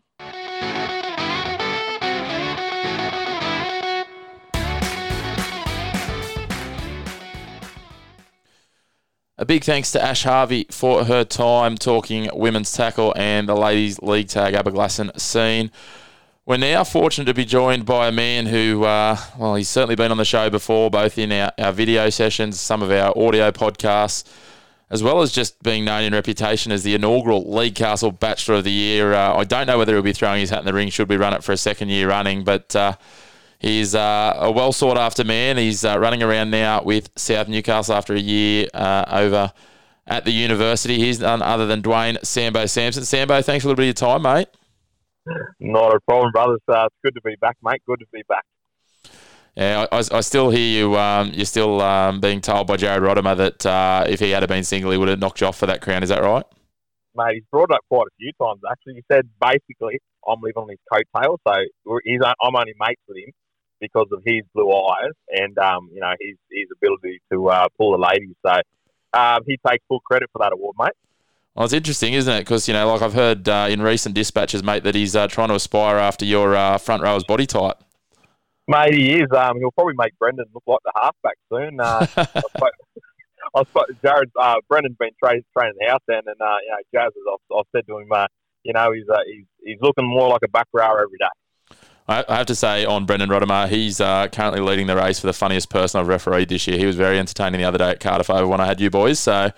A big thanks to Ash Harvey for her time talking women's tackle and the ladies' league tag Aberglasslyn scene. We're now fortunate to be joined by a man who, uh, well, he's certainly been on the show before, both in our, our video sessions, some of our audio podcasts, as well as just being known in reputation as the inaugural League Castle Bachelor of the Year. Uh, I don't know whether he'll be throwing his hat in the ring should we run it for a second year running, but uh, he's uh, a well sought after man. He's uh, running around now with South Newcastle after a year uh, over at the university. He's none other than Dwayne Sambo Sampson. Sambo, thanks for a little bit of your time, mate. Not a problem, brothers. Uh, it's good to be back, mate. Good to be back. Yeah, I, I still hear you. Um, you're still um, being told by Jared Rodimer that uh, if he had been single, he would have knocked you off for that crown. Is that right? Mate, he's brought it up quite a few times. Actually, he said basically I'm living on his coattails, so he's I'm only mates with him because of his blue eyes and um, you know his his ability to uh, pull the ladies. So um, he takes full credit for that award, mate. Well, it's interesting, isn't it? Because you know, like I've heard uh, in recent dispatches, mate, that he's uh, trying to aspire after your uh, front rower's body type. Mate, he is. Um, he'll probably make Brendan look like the halfback soon. Uh, (laughs) I suppose Jared, uh, Brendan's been tra- training the house down, and uh, you know, Jazz, I've, I've said to him, uh, you know, he's, uh, he's he's looking more like a back rower every day. I have to say on Brendan Rodimer, he's uh, currently leading the race for the funniest person I've refereed this year. He was very entertaining the other day at Cardiff over when I had you boys. So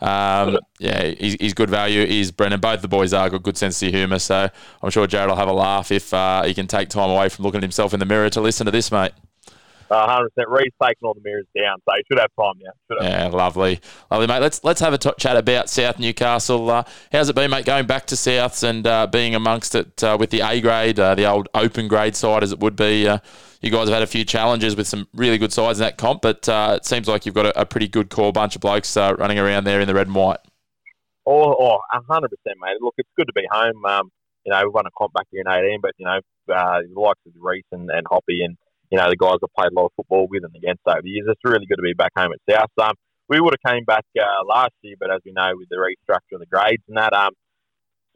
um, yeah, he's, he's, good value. He's Brendan? Both the boys are got good sense of humour. So I'm sure Jared will have a laugh if uh, he can take time away from looking at himself in the mirror to listen to this, mate. Uh, 100%. Reed's taking all the mirrors down, so you should have time now. yeah, lovely, lovely, mate. Let's let's have a t- chat about South Newcastle. Uh, how's it been, mate? Going back to Souths and uh, being amongst it uh, with the A grade, uh, the old open grade side, as it would be. Uh, you guys have had a few challenges with some really good sides in that comp, but it seems like you've got a, a, pretty good core bunch of blokes running around there in the red and white. Oh, oh, 100%, mate. Look, it's good to be home. Um, you know, we won a comp back here in 18, but, you know, the likes of Reese and, and Hoppy and you know, the guys I've played a lot of football with and against over the years. It's really good to be back home at South. Um, we would have came back uh, last year, but as we know, with the restructure of the grades and that, um,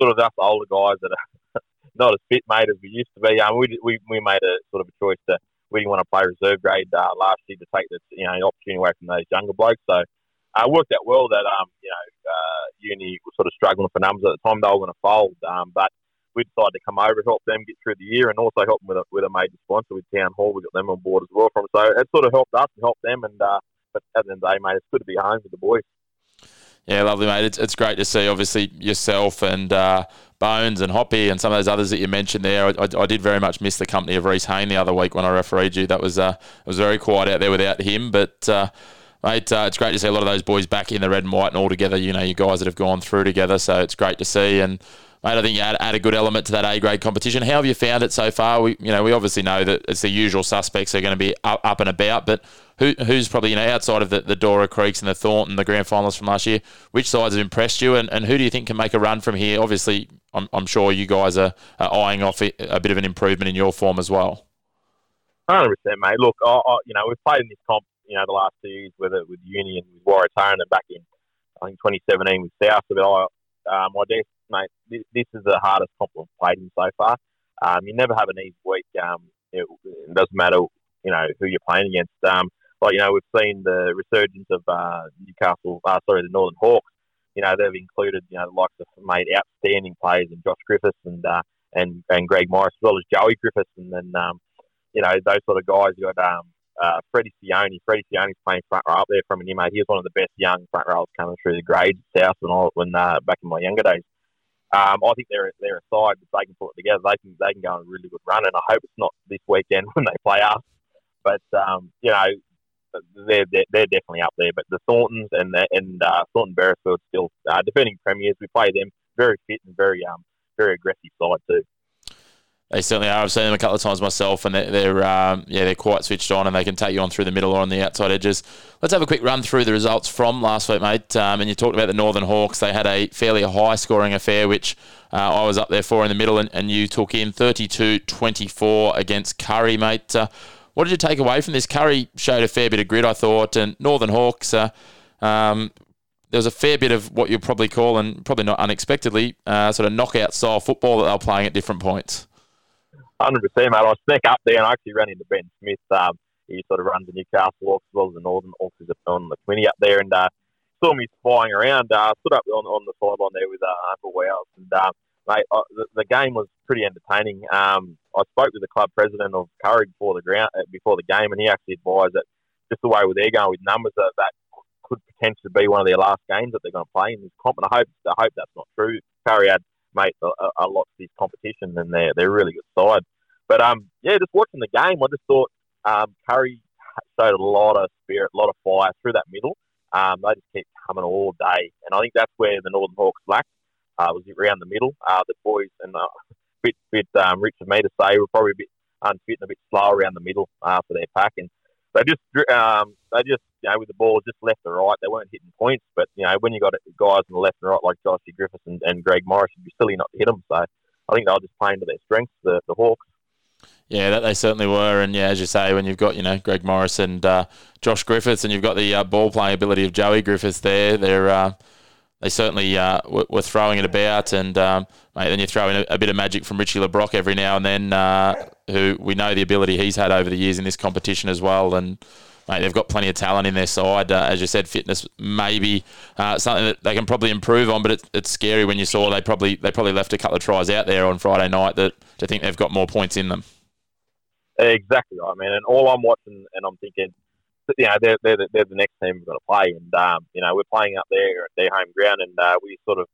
sort of us older guys that are (laughs) not as fit, mate, as we used to be. Um, we, we we made a sort of a choice to we didn't want to play reserve grade uh, last year to take the you know opportunity away from those younger blokes. So uh, worked out well that um you know uh, uni was sort of struggling for numbers at the time. They were going to fold, um, but we decided to come over, help them get through the year, and also help them with a, with a major sponsor with Town Hall. We got them on board as well from. So it sort of helped us and helped them. And uh, but at the end of the day, mate, it's good to be home with the boys. Yeah, lovely, mate. It's, it's great to see, obviously, yourself and uh, Bones and Hoppy and some of those others that you mentioned there. I, I, I did very much miss the company of Reese Hayne the other week when I refereed you. That was uh, it was very quiet out there without him. But, uh, mate, uh, it's great to see a lot of those boys back in the red and white and all together. You know, you guys that have gone through together. So it's great to see. And, mate, I think you add, add a good element to that A grade competition. How have you found it so far? We, you know, we obviously know that it's the usual suspects are going to be up, up and about, but who, who's probably you know outside of the, the Dora Creeks and the Thornton, and the grand finalists from last year, which sides have impressed you, and, and who do you think can make a run from here? Obviously, I'm, I'm sure you guys are, are eyeing off a bit of an improvement in your form as well. Hundred percent, mate. Look, I, I, you know we've played in this comp, you know, the last two years, whether with Union, with Waratah, and back in I think 2017 with South. But I, um, I guess, mate, this, this is the hardest comp we've played in so far. Um, you never have an easy week. Um, it, it doesn't matter, you know, who you're playing against. Um, you know, we've seen the resurgence of uh, Newcastle. Uh, sorry, the Northern Hawks. You know, they've included you know the likes of made outstanding players and Josh Griffiths and uh, and and Greg Morris as well as Joey Griffiths, and then um, you know those sort of guys. You got um, uh, Freddie Sione. Freddie Sione's playing front row up there from an mate. He was one of the best young front rows coming through the grades south when I when uh, back in my younger days. Um, I think they're they're a side if they can put it together. They can they can go on a really good run, and I hope it's not this weekend (laughs) when they play us. But um, you know, they're, they're, they're definitely up there. But the Thorntons and and uh, Thornton Beresfield still uh, defending premiers. We play them very fit and very um very aggressive side too. They certainly are. I've seen them a couple of times myself, and they're, they're um, yeah they're quite switched on, and they can take you on through the middle or on the outside edges. Let's have a quick run through the results from last week, mate. Um, and you talked about the Northern Hawks. They had a fairly high scoring affair, which uh, I was up there for in the middle, and, and you took in 32-24 against Kurri, mate. Uh, what did you take away from this? Kurri showed a fair bit of grit, I thought, and Northern Hawks. Uh, um, there was a fair bit of what you'd probably call, and probably not unexpectedly, uh, sort of knockout style football that they were playing at different points. Hundred percent, mate. I snuck up there and I actually ran into Ben Smith. Um, he sort of runs the Newcastle as well as the Northern Hawks on the committee up there, and uh, saw me spying around. Uh, stood up on, on the sideline there with uh, Uncle Wells, and uh, mate, uh, the, the, game was pretty entertaining. Um, I spoke with the club president of Kurri before the ground uh, before the game, and he actually advised that just the way they're going with numbers that that could potentially be one of their last games that they're going to play in this comp. And I hope I hope that's not true. Kurri had made a, a lot of this competition, and they're they're a really good side. But um, yeah, just watching the game, I just thought um, Kurri showed a lot of spirit, a lot of fire through that middle. Um, they just kept coming all day, and I think that's where the Northern Hawks lacked. Uh, was around the middle. Uh, the boys and uh, (laughs) bit bit um, rich of me to say were probably a bit unfit and a bit slow around the middle uh, for their pack, and they just um, they just you know with the ball just left and right. They weren't hitting points, but you know when you got guys on the left and right like Joshy Griffiths and, and Greg Morris, it'd be silly not to hit them. So I think they were just playing to their strengths, the, the Hawks. Yeah, that they certainly were, and yeah, as you say, when you've got you know Greg Morris and uh, Josh Griffiths, and you've got the uh, ball playing ability of Joey Griffiths there, they're uh, they certainly uh, were throwing it about, and um, mate, then you throw in a, a, bit of magic from Richie LeBrock every now and then, uh, who we know the ability he's had over the years in this competition as well, and mate, they've got plenty of talent in their side. Uh, as you said, fitness maybe uh, something that they can probably improve on, but it's, it's scary when you saw they probably they probably left a couple of tries out there on Friday night that to think they've got more points in them. Exactly right, man. And all I'm watching, and I'm thinking, you know, they're, they're, the, they're the next team we're going to play. And, um, you know, we're playing up there at their home ground, and uh, we sort of,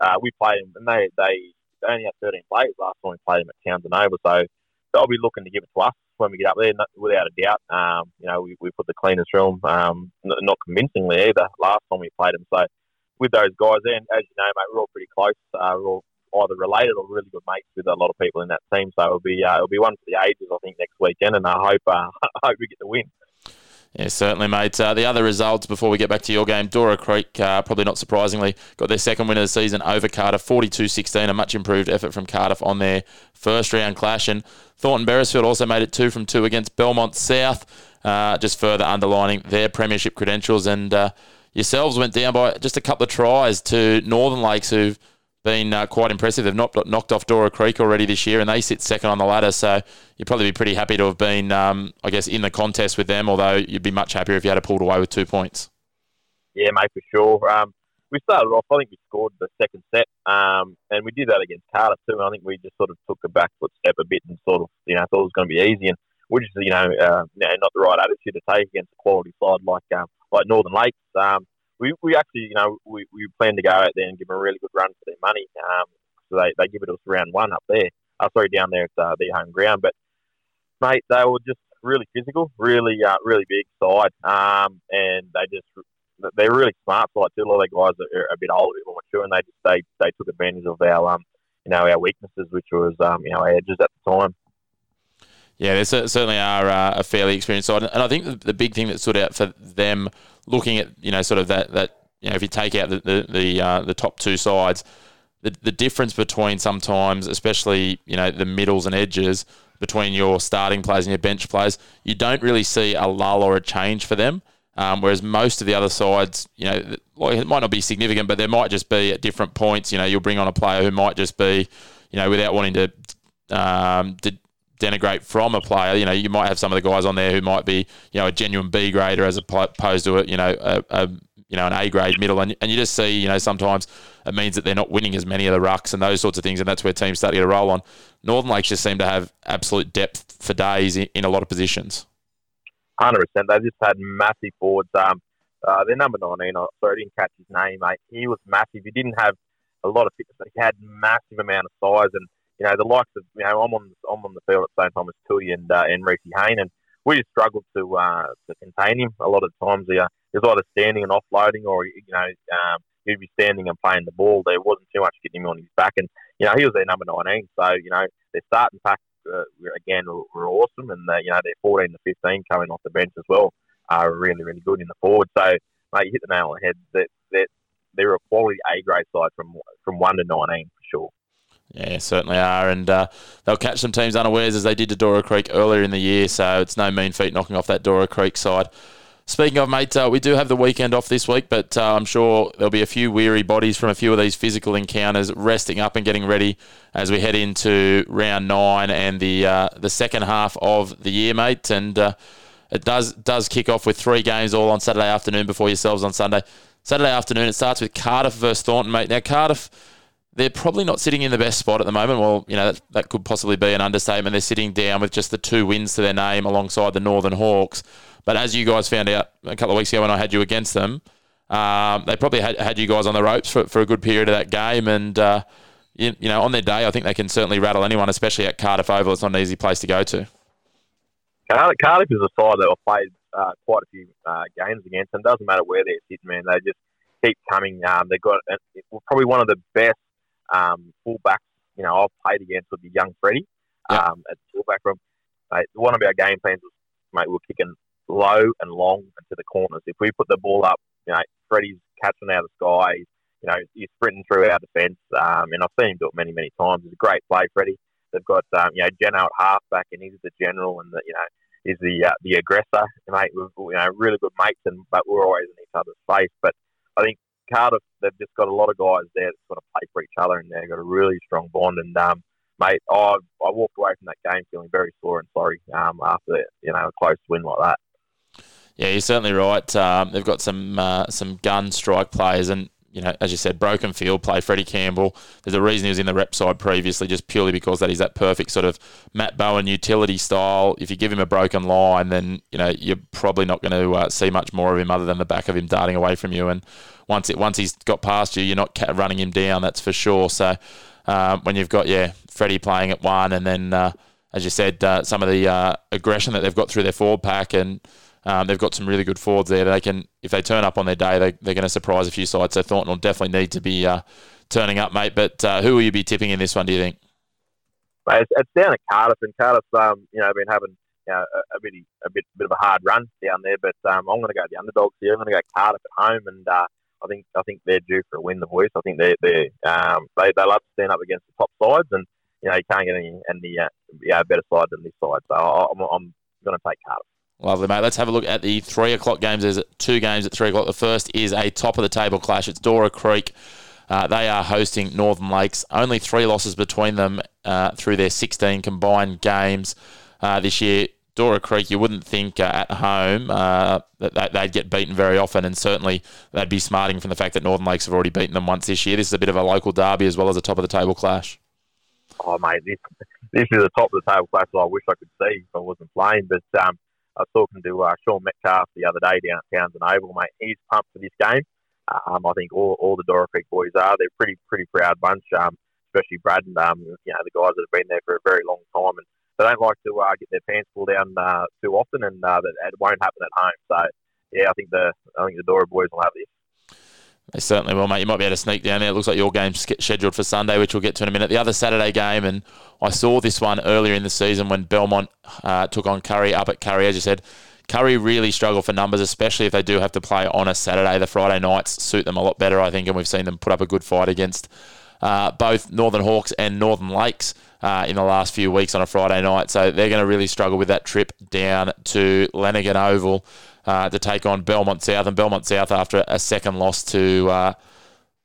uh, we played them, and they, they, only had 13 players last time we played them at Townson Oval. So they'll be looking to give it to us when we get up there, without a doubt. Um, you know, we, we put the cleanest room, um, not convincingly either, last time we played them. So with those guys, and as you know, mate, we're all pretty close. Uh, we're all either related or really good mates with a lot of people in that team. So it'll be uh, it'll be one for the ages, I think, next weekend, and I hope uh, (laughs) I hope we get the win. Yeah, certainly, mate. Uh, the other results before we get back to your game, Dora Creek, uh, probably not surprisingly, got their second win of the season over Cardiff, 42 16, a much improved effort from Cardiff on their first round clash. And Thornton Beresfield also made it two from two against Belmont South, uh, just further underlining their premiership credentials. And uh, yourselves went down by just a couple of tries to Northern Lakes, who've been uh, quite impressive. They've knocked, knocked off Dora Creek already this year, and they sit second on the ladder. So you'd probably be pretty happy to have been, um, I guess, in the contest with them. Although you'd be much happier if you had pulled away with two points. Yeah, mate, for sure. Um, we started off. I think we scored the second set, um, and we did that against Cardiff too. And I think we just sort of took a back foot step a bit and sort of, you know, thought it was going to be easy, and which is, you know, uh, not the right attitude to take against a quality side like um, like Northern Lakes. We, we actually, you know, we, we plan to go out there and give them a really good run for their money. Um, so they, they give it us round one up there. Uh, sorry, down there at uh, their home ground. But, mate, they were just really physical, really, uh, really big side. Um, and they just, they're really smart side too. A lot of their guys are a bit older, a bit more mature, and they just, they, they took advantage of our, um, you know, our weaknesses, which was, um, you know, our edges at the time. Yeah, they certainly are uh, a fairly experienced side, and I think the big thing that stood out for them, looking at you know sort of that that you know if you take out the the the, uh, the top two sides, the the difference between sometimes, especially you know the middles and edges between your starting players and your bench players, you don't really see a lull or a change for them. Um, whereas most of the other sides, you know, it might not be significant, but there might just be at different points. You know, you'll bring on a player who might just be, you know, without wanting to um, to denigrate from a player. You know, you might have some of the guys on there who might be, you know, a genuine B grader as opposed to a, you know, a, a you know, an A grade middle, and, and you just see, you know, sometimes it means that they're not winning as many of the rucks and those sorts of things, and that's where teams start to get a roll on. Northern Lakes just seem to have absolute depth for days in, in a lot of positions. Hundred percent. They just had massive forwards. Um, uh, their number nineteen. Oh, sorry, I didn't catch his name, mate. He was massive. He didn't have a lot of fitness, but he had massive amount of size and you know, the likes of, you know, I'm on, I'm on the field at the same time as Tui and, uh, and Reese Hayne, and we just struggled to, uh, to contain him. A lot of times he, uh, he was either standing and offloading or, you know, um, he'd be standing and playing the ball. There wasn't too much getting him on his back. And, you know, he was their number 19. So, you know, their starting pack, uh, again, were, were awesome. And, uh, you know, they're 14 to 15 coming off the bench as well are really, really good in the forward. So, mate, you hit the nail on the head. That, that they're a quality A grade side from, from 1 to 19 for sure. Yeah, certainly are, and uh, they'll catch some teams unawares as they did to Dora Creek earlier in the year. So it's no mean feat knocking off that Dora Creek side. Speaking of, mate, uh, we do have the weekend off this week, but uh, I'm sure there'll be a few weary bodies from a few of these physical encounters resting up and getting ready as we head into round nine and the uh, the second half of the year, mate. And uh, it does does kick off with three games all on Saturday afternoon before yourselves on Sunday. Saturday afternoon, it starts with Cardiff versus Thornton, mate. Now, Cardiff they're probably not sitting in the best spot at the moment. Well, you know, that, that could possibly be an understatement. They're sitting down with just the two wins to their name alongside the Northern Hawks. But as you guys found out a couple of weeks ago when I had you against them, um, they probably had, had you guys on the ropes for, for a good period of that game. And, uh, you, you, know, on their day, I think they can certainly rattle anyone, especially at Cardiff Oval. It's not an easy place to go to. Cardiff is a side that I've played uh, quite a few uh, games against, and doesn't matter where they're sitting, man. They just keep coming. Um, they've got uh, probably one of the best um, fullbacks, you know, I've played against would be young Freddie yep. um, at fullback room. Mate, one of our game plans was, mate, we're kicking low and long into the corners. If we put the ball up, you know, Freddie's catching out of the sky. You know, he's sprinting through our defence, um, and I've seen him do it many, many times. It's a great play, Freddie. They've got, um, you know, Geno at halfback, and he's the general, and the, you know, he's the uh, the aggressor. Mate, we've you know really good mates, and but we're always in each other's face. But I think Cardiff, they've just got a lot of guys there that sort of play for each other, and they've got a really strong bond. And um, mate, I I walked away from that game feeling very sore and sorry um, after you know a close win like that. Yeah, you're certainly right. Um, they've got some uh, some gun strike players, and you know, as you said, broken field play. Freddie Campbell. There's a reason he was in the rep side previously, just purely because that is that perfect sort of Matt Bowen utility style. If you give him a broken line, then you know you're probably not going to uh, see much more of him other than the back of him darting away from you. And once it once he's got past you, you're not running him down. That's for sure. So uh, when you've got yeah Freddie playing at one, and then uh, as you said, uh, some of the uh, aggression that they've got through their forward pack and um, they've got some really good forwards there. They can, if they turn up on their day, they, they're going to surprise a few sides. So Thornton will definitely need to be uh, turning up, mate. But uh, who will you be tipping in this one? Do you think? It's, it's down at Cardiff, and Cardiff, um, you know, been having you know, a, a bit a bit bit of a hard run down there. But um, I'm going to go the underdogs here. I'm going to go Cardiff at home, and uh, I think I think they're due for a win. The voice. I think they they um, they they love to stand up against the top sides, and you know you can't get any any uh, yeah better side than this side. So I'm, I'm going to take Cardiff. Lovely, mate. Let's have a look at the three o'clock games. There's two games at three o'clock. The first is a top of the table clash. It's Dora Creek. Uh, they are hosting Northern Lakes. Only three losses between them uh, through their 16 combined games uh, this year. Dora Creek, you wouldn't think uh, at home uh, that they'd get beaten very often, and certainly they'd be smarting from the fact that Northern Lakes have already beaten them once this year. This is a bit of a local derby as well as a top of the table clash. Oh, mate, this, this is a top of the table clash I wish I could see if I wasn't playing. But um, I was talking to uh, Sean Metcalf the other day down at Townson Oval, mate. He's pumped for this game. Um, I think all, all the Dora Creek boys are. They're pretty pretty proud bunch, um, especially Brad and um, you know the guys that have been there for a very long time. And they don't like to uh, get their pants pulled down uh, too often, and uh, that it won't happen at home. So yeah, I think the I think the Dora boys will have this. They certainly will, mate. You might be able to sneak down there. It looks like your game's scheduled for Sunday, which we'll get to in a minute. The other Saturday game, and I saw this one earlier in the season when Belmont uh, took on Kurri up at Kurri. As you said, Kurri really struggle for numbers, especially if they do have to play on a Saturday. The Friday nights suit them a lot better, I think, and we've seen them put up a good fight against uh, both Northern Hawks and Northern Lakes uh, in the last few weeks on a Friday night. So they're going to really struggle with that trip down to Lenaghan Oval uh, to take on Belmont South. And Belmont South, after a second loss to uh,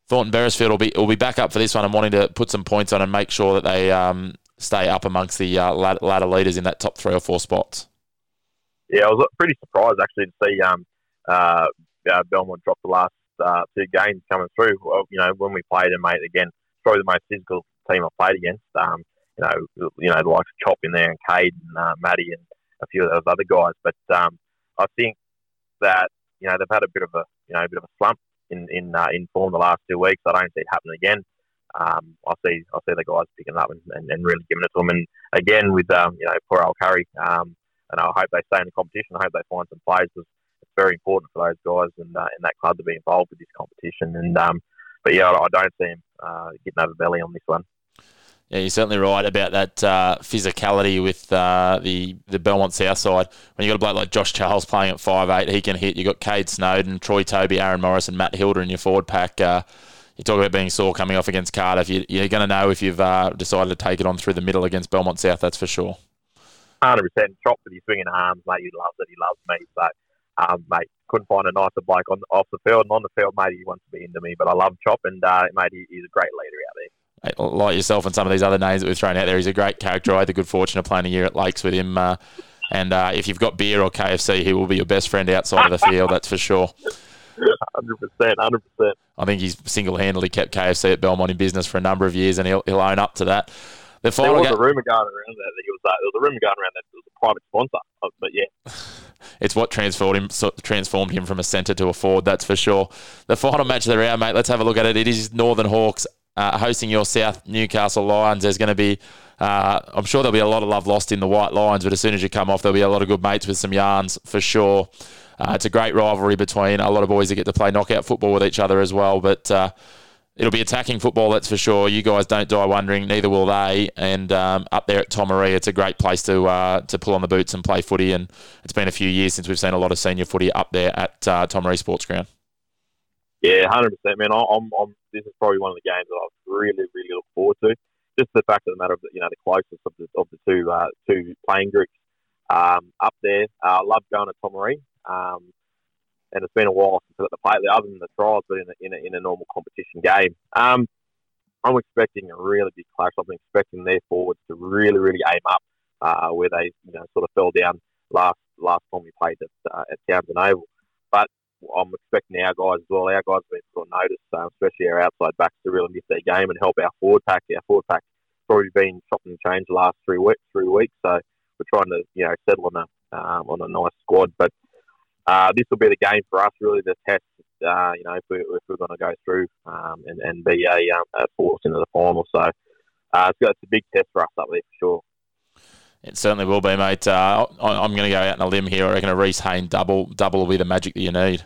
Thornton Beresfield, will be will be back up for this one and wanting to put some points on and make sure that they um, stay up amongst the uh, ladder leaders in that top three or four spots. Yeah, I was pretty surprised actually to see um, uh, Belmont drop the last two games coming through. Well, you know, when we played them, mate, again, probably the most physical team I've played against. Um, you know, you know, the likes of Chop in there and Cade and uh, Maddie and a few of those other guys. But um, I think that you know they've had a bit of a you know a bit of a slump in in uh, in form the last two weeks. I don't see it happening again. Um, I see I see the guys picking up and, and, and, really giving it to them. And again with um, you know poor Al Kurri, um, and I hope they stay in the competition. I hope they find some players because it's very important for those guys and uh, and that club to be involved with this competition. And um, but yeah, I, I don't see him uh, getting over belly on this one. Yeah, you're certainly right about that uh, physicality with uh, the the Belmont South side. When you've got a bloke like Josh Charles playing at five eight, he can hit. You've got Kade Snowden, Troy Toby, Aaron Morris, and Matt Hilder in your forward pack. Uh, you talk about being sore coming off against Cardiff. You, are going to know if you've uh, decided to take it on through the middle against Belmont South. That's for sure. Hundred percent. Chop with his swinging arms, mate. He loves it. He loves me. So, um, mate, couldn't find a nicer bloke on off the field and on the field, mate. He wants to be into me, but I love Chop, and uh, mate, he, he's a great leader out there like yourself and some of these other names that we've thrown out there, he's a great character. I had the good fortune of playing a year at Lakes with him. Uh, and uh, if you've got beer or KFC, he will be your best friend outside of the field, that's for sure. 100%, 100%. I think he's single handedly kept KFC at Belmont in business for a number of years, and he'll, he'll own up to that. The there was ga- a rumour going around that he was, uh, there was a rumour going around that it was a private sponsor, uh, but yeah. (laughs) it's what transformed him transformed him from a centre to a forward, that's for sure. The final match of the round, mate, let's have a look at it. It is Northern Hawks uh, hosting your South Newcastle Lions. There's going to be, uh, I'm sure there'll be a lot of love lost in the White Lions, but as soon as you come off, there'll be a lot of good mates with some yarns for sure. Uh, it's a great rivalry between a lot of boys that get to play knockout football with each other as well, but uh, it'll be attacking football, that's for sure. You guys don't die wondering, neither will they. And um, up there at Tomaree, it's a great place to uh, to pull on the boots and play footy. And it's been a few years since we've seen a lot of senior footy up there at uh, Tomaree Sports Ground. Yeah, hundred percent, man. I'm, I'm. This is probably one of the games that I really, really look forward to. Just the fact of the matter of you know the closest of the of the two uh, two playing groups um, up there. I uh, love going to Tomaree, um, and it's been a while since I've got to play other than the trials, but in a, in a, in a normal competition game. Um, I'm expecting a really big clash. I'm expecting their forwards to really, really aim up uh, where they you know sort of fell down last last time we played at uh, at Townson Oval. But I'm expecting our guys as well. Our guys have been put on notice, uh, especially our outside backs, to really miss their game and help our forward pack. Our forward pack has probably been chopped and changed the last three weeks. Three weeks, so we're trying to you know settle on a um, on a nice squad. But uh, this will be the game for us, really, the test. Uh, you know, if, we, we're going to go through um, and, and be a, um, a force into the final, so uh, it's, it's a big test for us up there for sure. It certainly will be, mate. Uh, I'm going to go out on a limb here. I reckon a Reese Hayne double double will be the magic that you need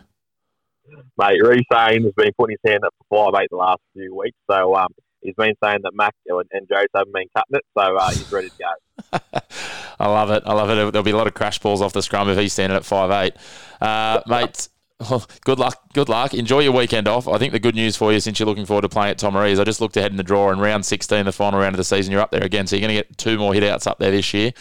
mate, Reece Haynes has been putting his hand up for five eight the last few weeks. So um, he's been saying that Mac and Jace haven't been cutting it, so uh, he's ready to go. (laughs) I love it. I love it. There'll be a lot of crash balls off the scrum if he's standing at five eight, uh, mate. good luck. Good luck. Enjoy your weekend off. I think the good news for you, since you're looking forward to playing at Tomaree, is I just looked ahead in the draw and round 16, the final round of the season. You're up there again, so you're going to get two more hit outs up there this year.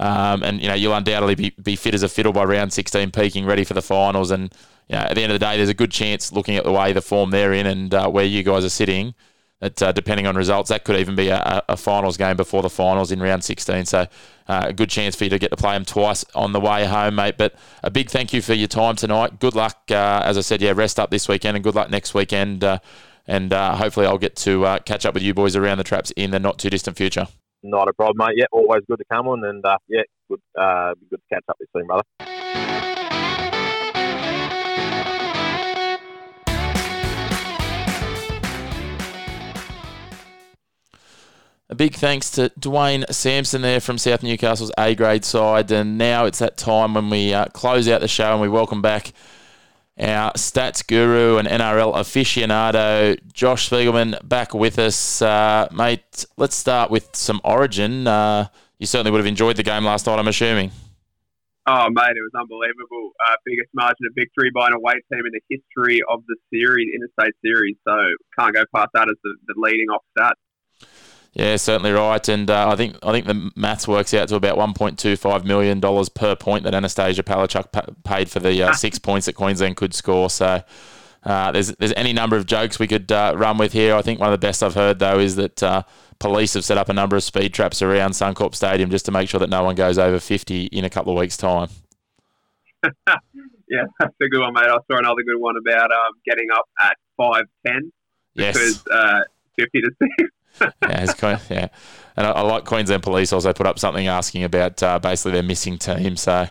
Um, and you know you'll undoubtedly be, be fit as a fiddle by round 16, peaking ready for the finals. And you know, at the end of the day, there's a good chance, looking at the way the form they're in and uh, where you guys are sitting, that uh, depending on results, that could even be a, a, finals game before the finals in round 16. So uh, a good chance for you to get to play them twice on the way home, mate. But a big thank you for your time tonight. Good luck, uh, as I said, yeah, rest up this weekend and good luck next weekend. Uh, and uh, hopefully, I'll get to catch up with you boys around the traps in the not too distant future. Not a problem, mate. Yeah, always good to come on, and yeah, good, good to catch up with you soon, brother. A big thanks to Dwayne Sampson there from South Newcastle's A grade side. And now it's that time when we uh, close out the show and we welcome back our stats guru and NRL aficionado, Josh Spiegelman, back with us. Uh, mate, let's start with some origin. Uh, you certainly would have enjoyed the game last night, I'm assuming. Oh, mate, it was unbelievable. Uh, biggest margin of victory by an away team in the history of the series, interstate series. So can't go past that as the, the leading off stat. Yeah, certainly right, and uh, I think I think the maths works out to about one point two five million dollars per point that Annastacia Palaszczuk pa- paid for the uh, six points that Queensland could score. So uh, there's there's any number of jokes we could uh, run with here. I think one of the best I've heard though is that uh, police have set up a number of speed traps around Suncorp Stadium just to make sure that no one goes over fifty in a couple of weeks' time. (laughs) yeah, that's a good one, mate. I saw another good one about um, getting up at five ten yes. because uh, fifty to six yeah, it's quite, yeah, and I, I, like Queensland Police also put up something asking about uh, basically their missing team. So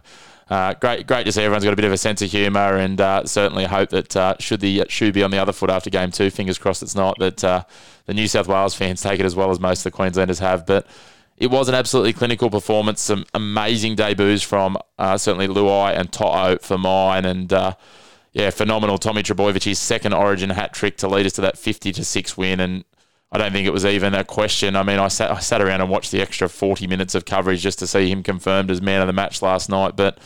uh, great, great to see everyone's got a bit of a sense of humour, and uh, certainly hope that uh, should the shoe be on the other foot after game two, fingers crossed it's not that uh, the New South Wales fans (laughs) take it as well as most of the Queenslanders have, but. It was an absolutely clinical performance. Some amazing debuts from uh, certainly Luai and To'o for mine, and yeah, phenomenal. Tommy Trbojevic, second Origin hat trick to lead us to that fifty to six win, and I don't think it was even a question. I mean, I sat I sat around and watched the extra 40 minutes of coverage just to see him confirmed as man of the match last night. But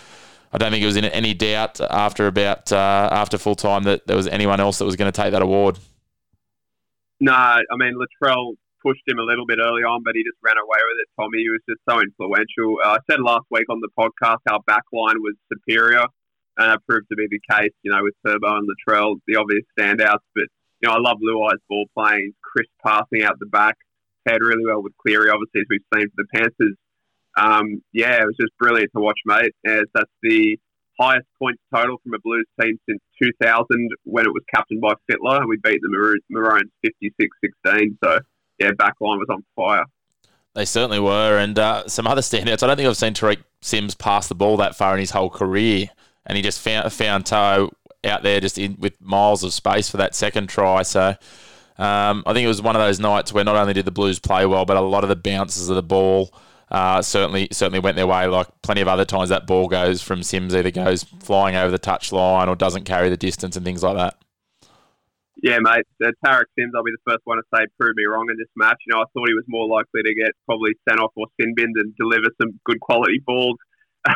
I don't think it was in any doubt after about uh, after full time that there was anyone else that was going to take that award. No, I mean Latrell pushed him a little bit early on, but he just ran away with it. Tommy, he was just so influential. Uh, I said last week on the podcast how backline was superior, and that proved to be the case. You know, with Turbo and Latrell, the obvious standouts, but know, I love Luai's ball playing, crisp passing out the back, paired really well with Cleary, obviously, as we've seen for the Panthers. Um, yeah, it was just brilliant to watch, mate. As that's the highest points total from a Blues team since 2000 when it was captained by Fittler, and we beat the Maroons 56-16. So, yeah, backline was on fire. They certainly were, and uh, some other standouts. I don't think I've seen Tariq Sims pass the ball that far in his whole career, and he just found found To'o out there just in with miles of space for that second try. So um, I think it was one of those nights where not only did the Blues play well, but a lot of the bounces of the ball uh, certainly certainly went their way. Like plenty of other times, that ball goes from Sims either goes flying over the touch line or doesn't carry the distance and things like that. Yeah, mate. Uh, Tariq Sims, I'll be the first one to say, proved me wrong in this match. You know, I thought he was more likely to get probably sent off or sin binned and deliver some good quality balls. (laughs)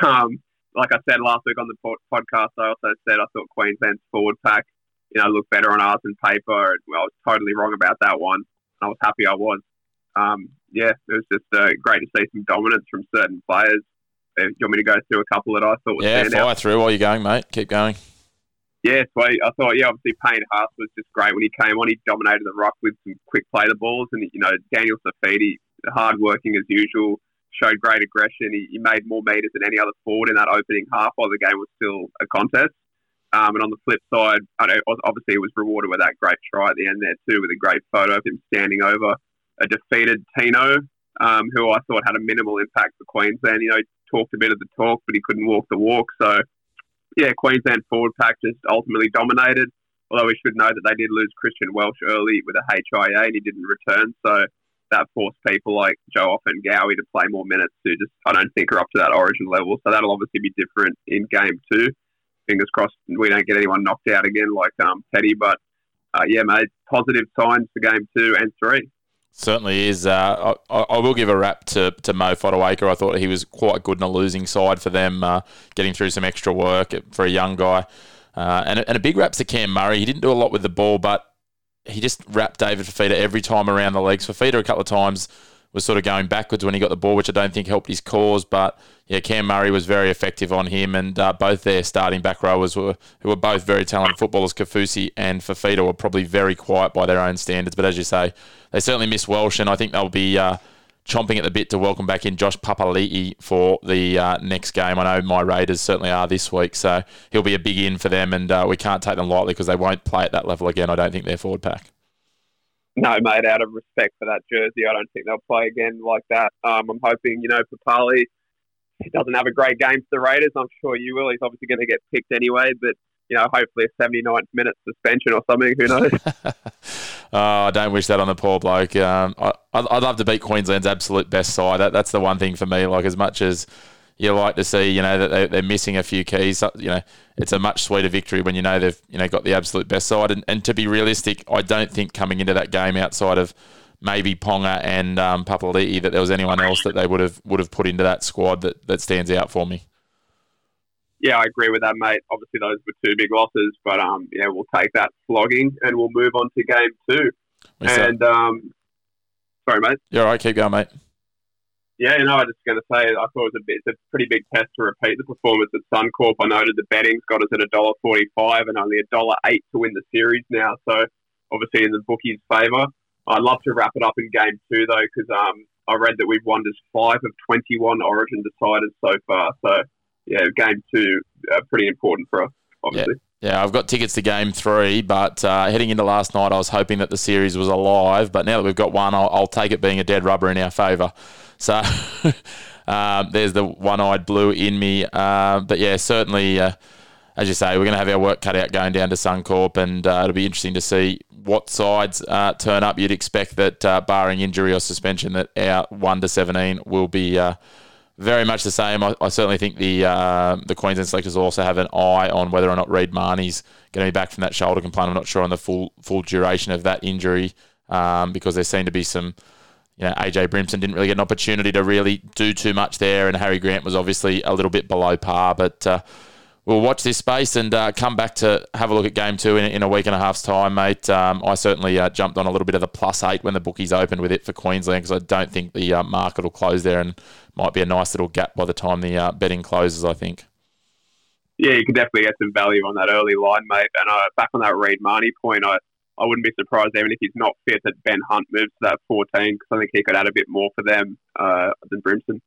Um, like I said last week on the podcast, I also said I thought Queensland's forward pack, you know, looked better on ours than paper. Well, I was totally wrong about that one. I was happy I was. Um, yeah, it was just uh, great to see some dominance from certain players. Uh, do you want me to go through a couple that I thought was yeah, fire out? through while you're going, mate. Keep going. Yeah, sweet. I thought, yeah, obviously Payne Haas was just great when he came on. He dominated the rock with some quick play the balls, and you know Daniel Saifiti, hard working as usual showed great aggression. He, he, made more meters than any other forward in that opening half while the game was still a contest. Um, and on the flip side, know, obviously he was rewarded with that great try at the end there too, with a great photo of him standing over a defeated Tino, um, who I thought had a minimal impact for Queensland. You know, he talked a bit of the talk, but he couldn't walk the walk. So, yeah, Queensland forward pack just ultimately dominated. Although we should know that they did lose Christian Welch early with a HIA and he didn't return. So that forced people like Joe Off and Gowie to play more minutes who just I don't think are up to that origin level. So that'll obviously be different in game two. Fingers crossed we don't get anyone knocked out again like um, Petty. But uh, yeah, mate, positive signs for game two and three. Certainly is. Uh, I, I, will give a rap to, to Mo Fotuaika. I thought he was quite good in a losing side for them, uh, getting through some extra work for a young guy. Uh, and, and a big rap to Cam Murray. He didn't do a lot with the ball, but he just wrapped David Fifita every time around the legs. Fifita a couple of times was sort of going backwards when he got the ball, which I don't think helped his cause. But yeah, Cam Murray was very effective on him, and uh, both their starting back rowers were who were both very talented footballers. Kaufusi and Fifita were probably very quiet by their own standards, but as you say, they certainly miss Welch, and I think they'll be. Uh, chomping at the bit to welcome back in Josh Papali'i for the uh, next game. I know my Raiders certainly are this week, so he'll be a big in for them, and uh, we can't take them lightly because they won't play at that level again. I don't think their forward pack. No, mate. Out of respect for that jersey, I don't think they'll play again like that. Um, I'm hoping, you know, Papali doesn't have a great game for the Raiders. I'm sure you will. He's obviously going to get picked anyway, but you know, hopefully a 79th minute suspension or something. Who knows? (laughs) oh, I don't wish that on the poor bloke. Um, I, I'd love to beat Queensland's absolute best side. That, that's the one thing for me. Like as much as you like to see, you know, that they, they're missing a few keys. You know, it's a much sweeter victory when you know they've you know got the absolute best side. And, and to be realistic, I don't think coming into that game outside of maybe Ponga and um, Papali'i that there was anyone else that they would have would have put into that squad that, that stands out for me yeah, I agree with that, mate. Obviously, those were two big losses, but um, yeah, we'll take that flogging and we'll move on to game two. and um, sorry, mate. Yeah, all right. Keep going, mate. Yeah, you know, I was just going to say, I thought it was a bit, it's a pretty big test to repeat the performance at Suncorp. I noted the betting's got us at a dollar forty-five and only a dollar eight to win the series now. So obviously in the bookies' favour. I'd love to wrap it up in game two though, because um, I read that we've won just five of twenty-one Origin deciders so far. So yeah, game two uh, pretty important for us, obviously. Yeah. yeah. I've got tickets to game three, but uh, heading into last night, I was hoping that the series was alive. But now that we've got one, I'll, I'll take it being a dead rubber in our favour. So (laughs) um, there's the one eyed blue in me. Uh, but yeah, certainly, uh, as you say, we're going to have our work cut out going down to Suncorp, and uh, it'll be interesting to see what sides uh, turn up. You'd expect that, barring injury or suspension, that our 1 to 17 will be very much the same. I, I certainly think the uh, the Queensland selectors also have an eye on whether or not Reed Mahoney's going to be back from that shoulder complaint. I'm not sure on the full full duration of that injury um, because there seemed to be some. You know, AJ Brimson didn't really get an opportunity to really do too much there, and Harry Grant was obviously a little bit below par. But uh, we'll watch this space and uh, come back to have a look at game two in, in a week and a half's time, mate. Um, I certainly uh, jumped on a little bit of the plus eight when the bookies opened with it for Queensland because I don't think the uh, market will close there and might be a nice little gap by the time the uh, betting closes, I think. Yeah, you can definitely get some value on that early line, mate. And uh, back on that Reed Mahoney point, I, I wouldn't be surprised even if he's not fit that Ben Hunt moves to that 14 because I think he could add a bit more for them uh, than Brimson.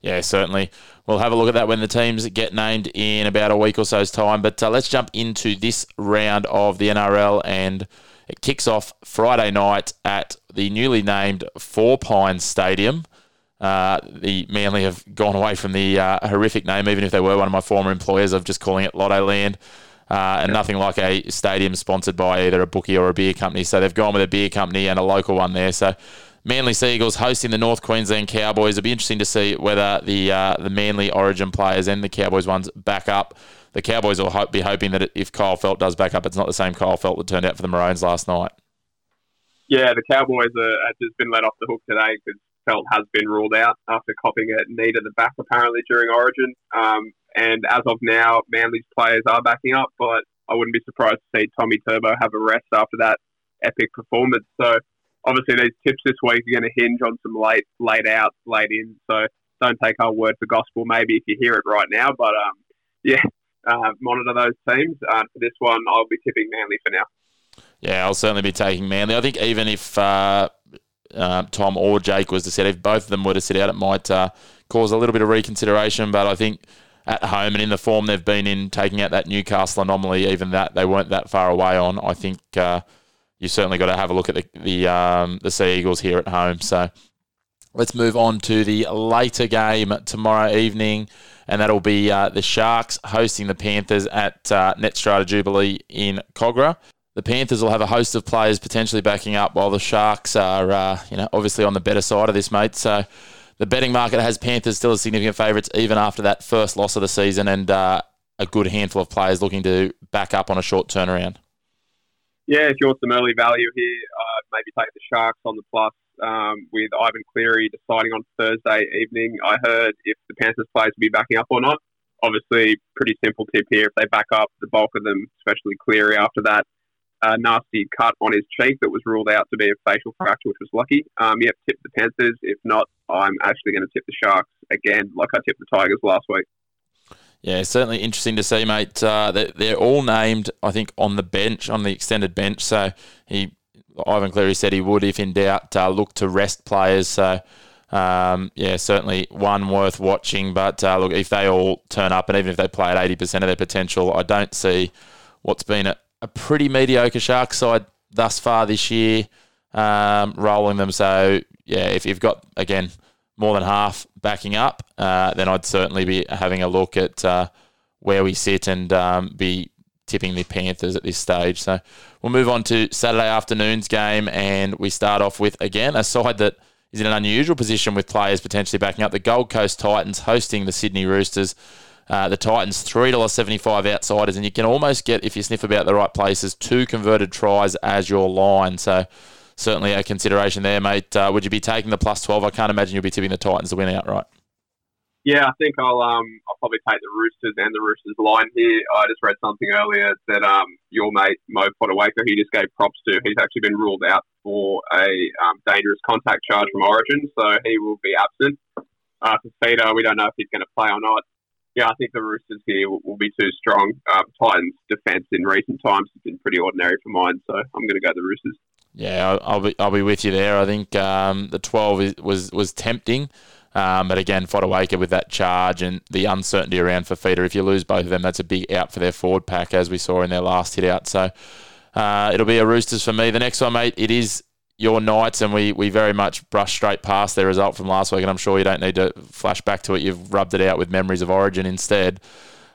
Yeah, certainly. We'll have a look at that when the teams get named in about a week or so's time. But uh, let's jump into this round of the NRL, and it kicks off Friday night at the newly named Four Pines Stadium. Uh, the Manly have gone away from the uh, horrific name, even if they were one of my former employers, of just calling it Lottoland. Uh, and nothing like a stadium sponsored by either a bookie or a beer company. So they've gone with a beer company and a local one there. So Manly Sea Eagles hosting the North Queensland Cowboys. It'll be interesting to see whether the uh, the Manly Origin players and the Cowboys ones back up. The Cowboys will hope, be hoping that if Kyle Feldt does back up, it's not the same Kyle Feldt that turned out for the Maroons last night. Yeah, the Cowboys have just been let off the hook today because Feldt has been ruled out after copping a knee to the back apparently during Origin. Um, and as of now, Manly's players are backing up, but I wouldn't be surprised to see Tommy Turbo have a rest after that epic performance. So obviously these tips this week are going to hinge on some late late outs, late in. So don't take our word for gospel. Maybe if you hear it right now, but um, yeah, uh, monitor those teams. Uh, for this one, I'll be tipping Manly for now. Yeah, I'll certainly be taking Manly. I think even if uh, uh, Tom or Jake was to sit, if both of them were to sit out, it might uh, cause a little bit of reconsideration. But I think at home and in the form they've been in, taking out that Newcastle anomaly, even that they weren't that far away on, I think uh, you certainly got to have a look at the the um, the Sea Eagles here at home. So let's move on to the later game tomorrow evening, and that'll be uh, the Sharks hosting the Panthers at uh, Netstrata Jubilee in Kogarah. The Panthers will have a host of players potentially backing up, while the Sharks are, uh, you know, obviously on the better side of this, mate. So the betting market has Panthers still as significant favourites, even after that first loss of the season, and uh, a good handful of players looking to back up on a short turnaround yeah, if you want some early value here, uh, maybe take the Sharks on the plus um, with Ivan Cleary deciding on Thursday evening. I heard if the Panthers players will be backing up or not. Obviously, pretty simple tip here. If they back up, the bulk of them, especially Cleary after that a nasty cut on his cheek that was ruled out to be a facial fracture, which was lucky. Um, yep, tip the Panthers. If not, I'm actually going to tip the Sharks again, like I tipped the Tigers last week. Yeah, certainly interesting to see, mate. Uh, they're, all named, I think, on the bench, on the extended bench. So he, Ivan Cleary said he would, if in doubt, uh, look to rest players. So um, yeah, certainly one worth watching. But uh, look, if they all turn up, and even if they play at eighty percent of their potential, I don't see what's been a, a pretty mediocre Shark side thus far this year um, rolling them. So yeah, if you've got again more than half backing up, uh, then I'd certainly be having a look at uh, where we sit and um, be tipping the Panthers at this stage. So we'll move on to Saturday afternoon's game, and we start off with again a side that is in an unusual position with players potentially backing up. The Gold Coast Titans hosting the Sydney Roosters. Uh, the Titans three dollars seventy five outsiders, and you can almost get if you sniff about the right places two converted tries as your line. So certainly a consideration there, mate. Uh, would you be taking the plus twelve? I can't imagine you'll be tipping the Titans to win outright. Yeah, I think I'll um I'll probably take the Roosters and the Roosters line here. I just read something earlier that um your mate Mo Fotuaika, he just gave props to. He's actually been ruled out for a um, dangerous contact charge from Origin, so he will be absent. Uh, for Feeder, we don't know if he's going to play or not. Yeah, I think the Roosters here will, will be too strong. Um, Titans' defence in recent times has been pretty ordinary for mine, so I'm going to go the Roosters. Yeah, I'll, be I'll be with you there. I think um, the 12 was was tempting. Um, but again, Fotuaika with that charge and the uncertainty around Feeder, if you lose both of them, that's a big out for their forward pack, as we saw in their last hit out. So uh, it'll be a Roosters for me. The next one, mate, it is your Knights, and we, we very much brush straight past their result from last week, and I'm sure you don't need to flash back to it. You've rubbed it out with memories of Origin instead.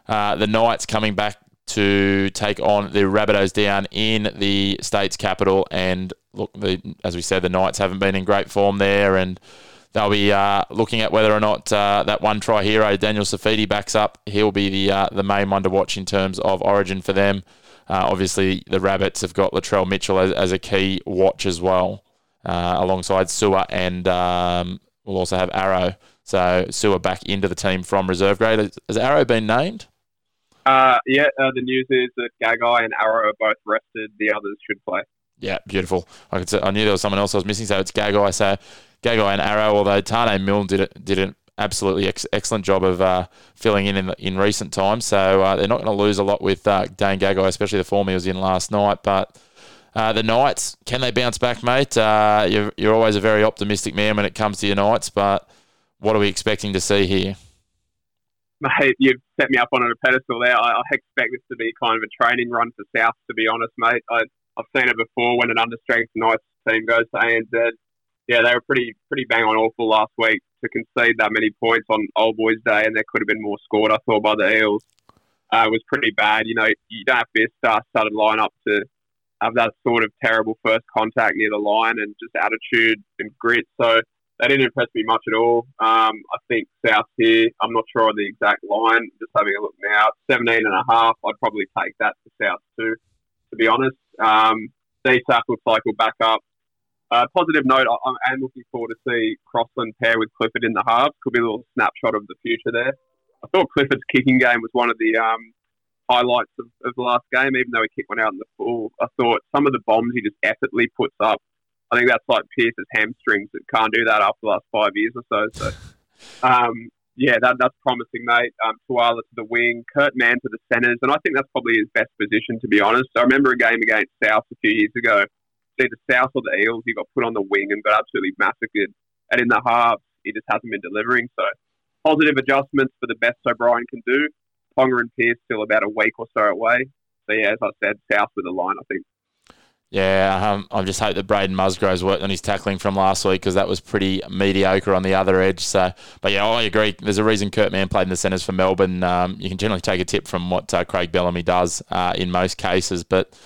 Uh, the Knights coming back to take on the Rabbitohs down in the state's capital, and look, the, as we said, the Knights haven't been in great form there, and they'll be uh, looking at whether or not uh, that one try hero Daniel Saifiti backs up. He'll be the uh, the main one to watch in terms of Origin for them. Uh, obviously, the Rabbits have got Latrell Mitchell as, as a key watch as well, uh, alongside Sewer, and um, we'll also have Arrow. So Sewer back into the team from reserve grade. Has Arrow been named? Uh, yeah, the news is that Gagai and Arrow are both rested. The others should play. Yeah, beautiful. I could say, I knew there was someone else I was missing, so it's Gagai. So Gagai and Arrow, although Taane Milne did did an absolutely ex- excellent job of uh, filling in in, in recent times. So uh, they're not going to lose a lot with uh, Dane Gagai, especially the form he was in last night. But uh, the Knights, can they bounce back, mate? Uh, you're, you're always a very optimistic man when it comes to your Knights, but what are we expecting to see here? Mate, you've set me up on a pedestal there. I, I expect this to be kind of a training run for South, to be honest, mate. I, I've seen it before when an understrength Knights team goes to ANZ yeah, they were pretty pretty bang on awful last week to concede that many points on Old Boys Day, and there could have been more scored. I thought by the Eels uh, was pretty bad. You know, you don't have to be a star-studded to have that sort of terrible first contact near the line and just attitude and grit. So they didn't impress me much at all. Um, I think South here. I'm not sure on the exact line. Just having a look now, 17 and a half. I'd probably take that for South too. To be honest, um, looks like we'll back up uh, positive note, I, am looking forward to see Crossland pair with Clifford in the halves. Could be a little snapshot of the future there. I thought Clifford's kicking game was one of the um, highlights of, of, the last game, even though he kicked one out in the full. I thought some of the bombs he just effortlessly puts up. I think that's like Pierce's hamstrings that can't do that after the last five years or so. So, (laughs) um, yeah, that, that's promising, mate. Um, Tuala to the wing, Kurt Mann to the centres, and I think that's probably his best position, to be honest. I remember a game against South a few years ago see the South or the Eels, he got put on the wing and got absolutely massacred. And in the half, he just hasn't been delivering. So positive adjustments for the best O'Brien can do. Ponga and Pierce still about a week or so away. So yeah, as I said, South with the line, I think. Yeah, um, I just hope that Braden Musgrove's worked on his tackling from last week because that was pretty mediocre on the other edge. So, but yeah, I agree. There's a reason Kurt Mann played in the centres for Melbourne. Um, you can generally take a tip from what uh, Craig Bellamy does uh, in most cases, but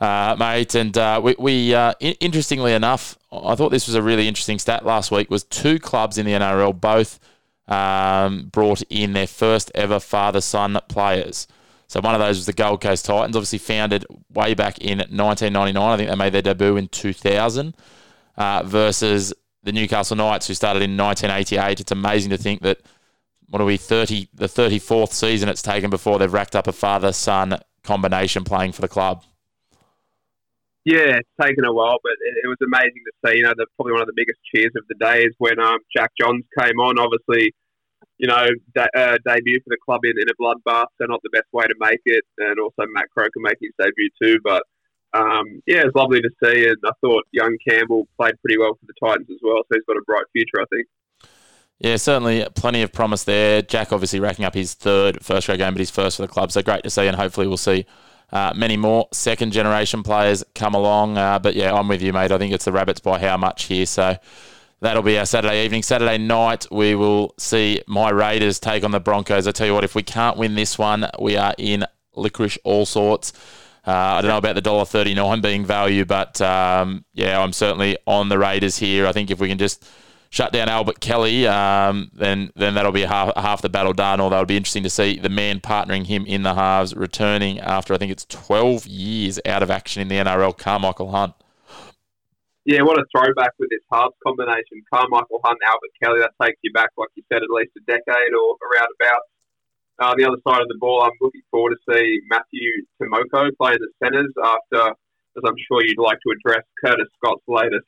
uh, mate. And uh, we, we uh, interestingly enough, I thought this was a really interesting stat last week. Was two clubs in the NRL both um, brought in their first ever father-son players. So one of those was the Gold Coast Titans, obviously founded way back in 1999. I think they made their debut in 2000. Uh, versus the Newcastle Knights, who started in 1988. It's amazing to think that what are we 30 the 34th season it's taken before they've racked up a father-son combination playing for the club. Yeah, it's taken a while, but it, it was amazing to see. You know, the, probably one of the biggest cheers of the day is when um, Jack Johns came on. Obviously, you know, de- uh, debut for the club in, in a bloodbath, so not the best way to make it. And also Matt Croker making his debut too. But um, yeah, it's lovely to see. And I thought young Campbell played pretty well for the Titans as well, so he's got a bright future, I think. Yeah, certainly plenty of promise there. Jack obviously racking up his third first grade game, but his first for the club. So great to see, and hopefully we'll see uh, many more second generation players come along. Uh, but yeah, I'm with you, mate. I think it's the Rabbits by how much here. So that'll be our Saturday evening. Saturday night, we will see my Raiders take on the Broncos. I tell you what, if we can't win this one, we are in licorice all sorts. Uh, I don't know about the dollar thirty nine being value, but um, yeah, I'm certainly on the Raiders here. I think if we can just shut down Albert Kelly, um, then then that'll be half, half the battle done. Although it'll be interesting to see the man partnering him in the halves returning after I think it's 12 years out of action in the NRL, Karmichael Hunt. Yeah, what a throwback with this halves combination. Karmichael Hunt, Albert Kelly, that takes you back, like you said, at least a decade or around about. Uh, the other side of the ball, I'm looking forward to see Matthew Timoko playing the centres after, as I'm sure you'd like to address, Curtis Scott's latest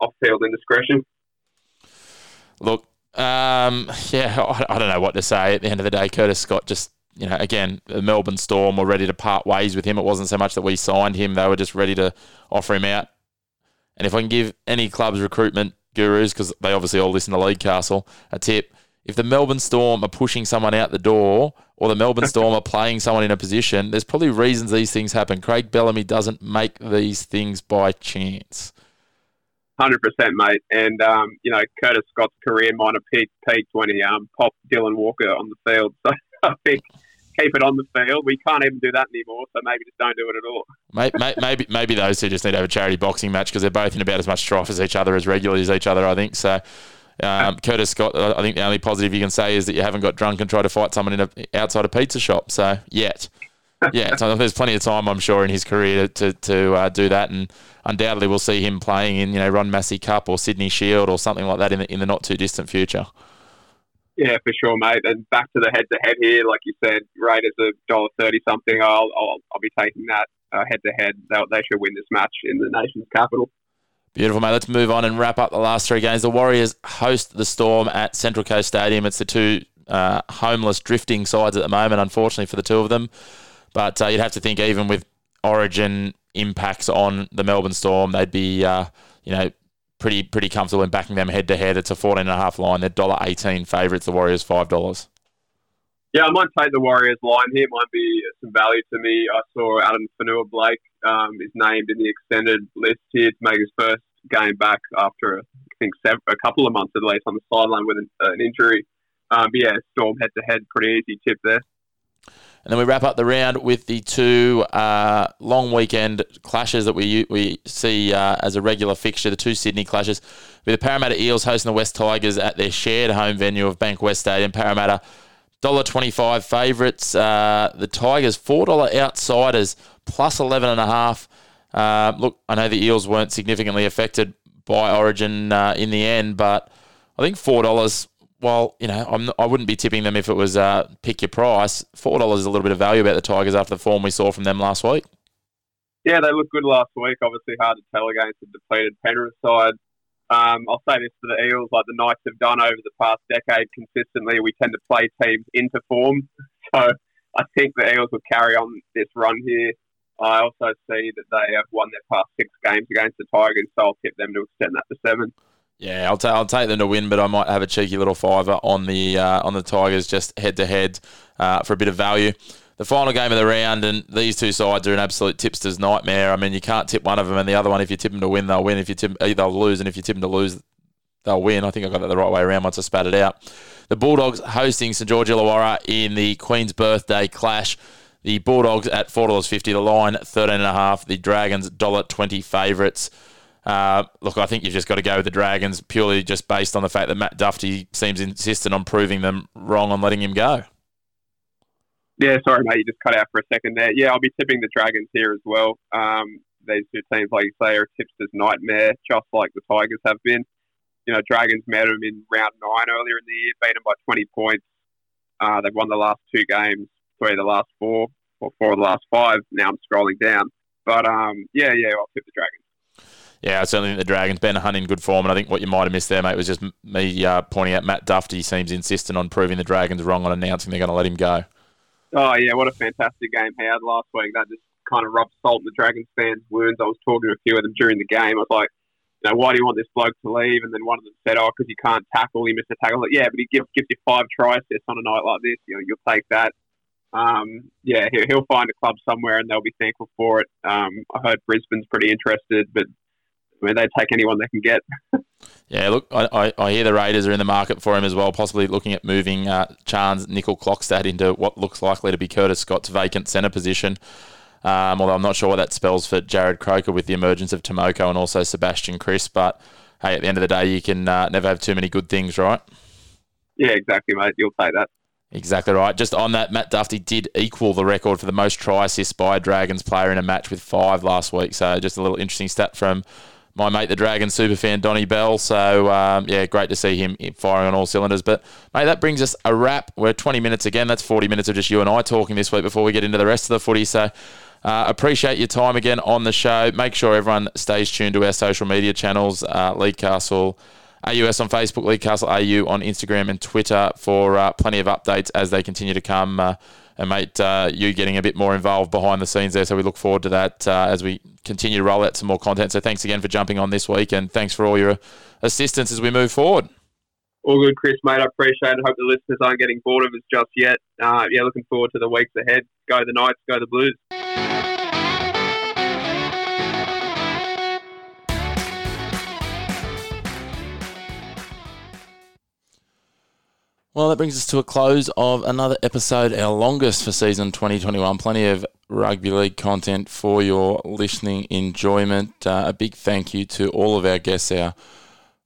off-field indiscretion. Look, um, (laughs) yeah, I, I don't know what to say. At the end of the day, Curtis Scott just you know, again, the Melbourne Storm were ready to part ways with him. It wasn't so much that we signed him; they were just ready to offer him out. And if I can give any clubs recruitment gurus, because they obviously all listen to League Castle, a tip: if the Melbourne Storm are pushing someone out the door, or the Melbourne (laughs) Storm are playing someone in a position, there's probably reasons these things happen. Craig Bellamy doesn't make these things by chance. Hundred percent, mate. And um, you know, Curtis Scott's career have peaked, peaked when he um, popped Dylan Walker on the field. (laughs) So I think keep it on the field. We can't even do that anymore. So maybe just don't do it at all. maybe, maybe, maybe those two just need to have a charity boxing match because they're both in about as much strife as each other, as regularly as each other. I think so. Um, Curtis Scott, I think the only positive you can say is that you haven't got drunk and tried to fight someone in a, outside a pizza shop. So yet, yeah, so there's plenty of time, I'm sure, in his career to to uh, do that, and undoubtedly we'll see him playing in you know Ron Massey Cup or Sydney Shield or something like that in the in the not too distant future. Yeah, for sure, mate. And back to the head to head here, like you said, Raiders a dollar thirty something. I'll, I'll I'll be taking that head to head. They should win this match in the nation's capital. Beautiful, mate. Let's move on and wrap up the last three games. The Warriors host the Storm at Central Coast Stadium. It's the two uh, homeless, drifting sides at the moment, unfortunately for the two of them. But uh, you'd have to think, even with Origin impacts on the Melbourne Storm, they'd be, uh, you know, pretty pretty comfortable in backing them head to head. It's a fourteen and a half line. They're dollar eighteen favourites. The Warriors five dollars. Yeah, I might take the Warriors line here. It might be some value to me. I saw Addin Fonua-Blake um, is named in the extended list here to make his first game back after I think a couple of months at least on the sideline with an, an injury. Um, yeah, Storm head to head, pretty easy tip there. And then we wrap up the round with the two uh, long weekend clashes that we we see uh, as a regular fixture, the two Sydney clashes. With the Parramatta Eels hosting the West Tigers at their shared home venue of Bankwest Stadium. Parramatta $1.25 favourites. Uh, the Tigers $4 outsiders, plus 11.5. Uh, look, I know the Eels weren't significantly affected by Origin uh, in the end, but I think $4 while you know I'm, I would not be tipping them if it was uh, pick your price, four dollars is a little bit of value about the Tigers after the form we saw from them last week. Yeah, they looked good last week. Obviously, hard to tell against a depleted Penrith side. Um, I'll say this for the Eels, like the Knights have done over the past decade consistently. We tend to play teams into form, (laughs) so I think the Eels will carry on this run here. I also see that they have won their past six games against the Tigers, so I'll tip them to extend that to seven. Yeah, I'll, ta- I'll take them to win, but I might have a cheeky little fiver on the uh, on the Tigers just head to head for a bit of value. The final game of the round, and these two sides are an absolute tipster's nightmare. I mean, you can't tip one of them, and the other one, if you tip them to win, they'll win. If you tip, uh, they'll lose, and if you tip them to lose, they'll win. I think I got that the right way around once I spat it out. The Bulldogs hosting St George Illawarra in the Queen's Birthday Clash. The Bulldogs at four dollars fifty. The line thirteen and a half. The Dragons dollar twenty favourites. Uh, look, I think you've just got to go with the Dragons purely just based on the fact that Matt Dufty seems insistent on proving them wrong on letting him go. Yeah, sorry, mate, you just cut out for a second there. Yeah, I'll be tipping the Dragons here as well. Um, these two teams, like you say, are a tipster's nightmare, just like the Tigers have been. You know, Dragons met them in round nine earlier in the year, beat them by 20 points. Uh, they've won the last two games, three of the last four, or four of the last five. Now I'm scrolling down But um, yeah, yeah, I'll tip the Dragons. Yeah, I certainly think the Dragons. Ben Hunt in good form, and I think what you might have missed there, mate, was just me uh, pointing out Matt Dufty seems insistent on proving the Dragons wrong on announcing they're going to let him go. Oh yeah, what a fantastic game he had last week. That just kind of rubbed salt in the Dragons fans' wounds. I was talking to a few of them during the game. I was like, you know, why do you want this bloke to leave? And then one of them said, oh, because he can't tackle. He missed a tackle. Like, yeah, but he gives, gives you five try assists on a night like this. You know, you'll take that. Um, yeah, he'll, he'll find a club somewhere and they'll be thankful for it. Um, I heard Brisbane's pretty interested, but I mean, they take anyone they can get. yeah, look, I, I, hear the Raiders are in the market for him as well, possibly looking at moving uh, Charnze Nicoll-Klokstad into what looks likely to be Curtis Scott's vacant centre position. Um, although I'm not sure what that spells for Jarrod Croker with the emergence of Timoko and also Sebastian Kris. But hey, at the end of the day, you can uh, never have too many good things, right? Yeah, exactly, mate. You'll say that. Exactly right. Just on that, Matt Dufty did equal the record for the most try assists by a Dragons player in a match with five last week. So just a little interesting stat from my mate, the Dragon superfan, Donny Bell. So, um, yeah, great to see him firing on all cylinders. But, mate, that brings us a wrap. We're 20 minutes again. That's 40 minutes of just you and I talking this week before we get into the rest of the footy. So, uh, appreciate your time again on the show. Make sure everyone stays tuned to our social media channels, uh, Castle AUS on Facebook, League Castle AU on Instagram and Twitter for uh, plenty of updates as they continue to come. And mate, uh, you getting a bit more involved behind the scenes there. So we look forward to that uh, as we continue to roll out some more content. So thanks again for jumping on this week, and thanks for all your assistance as we move forward. All good, Chris, mate. I appreciate it. Hope the listeners aren't getting bored of us just yet. Uh, yeah, looking forward to the weeks ahead. Go the Knights, go the Blues. Well, that brings us to a close of another episode, our longest for season 2021. Plenty of rugby league content for your listening enjoyment. Uh, a big thank you to all of our guests, our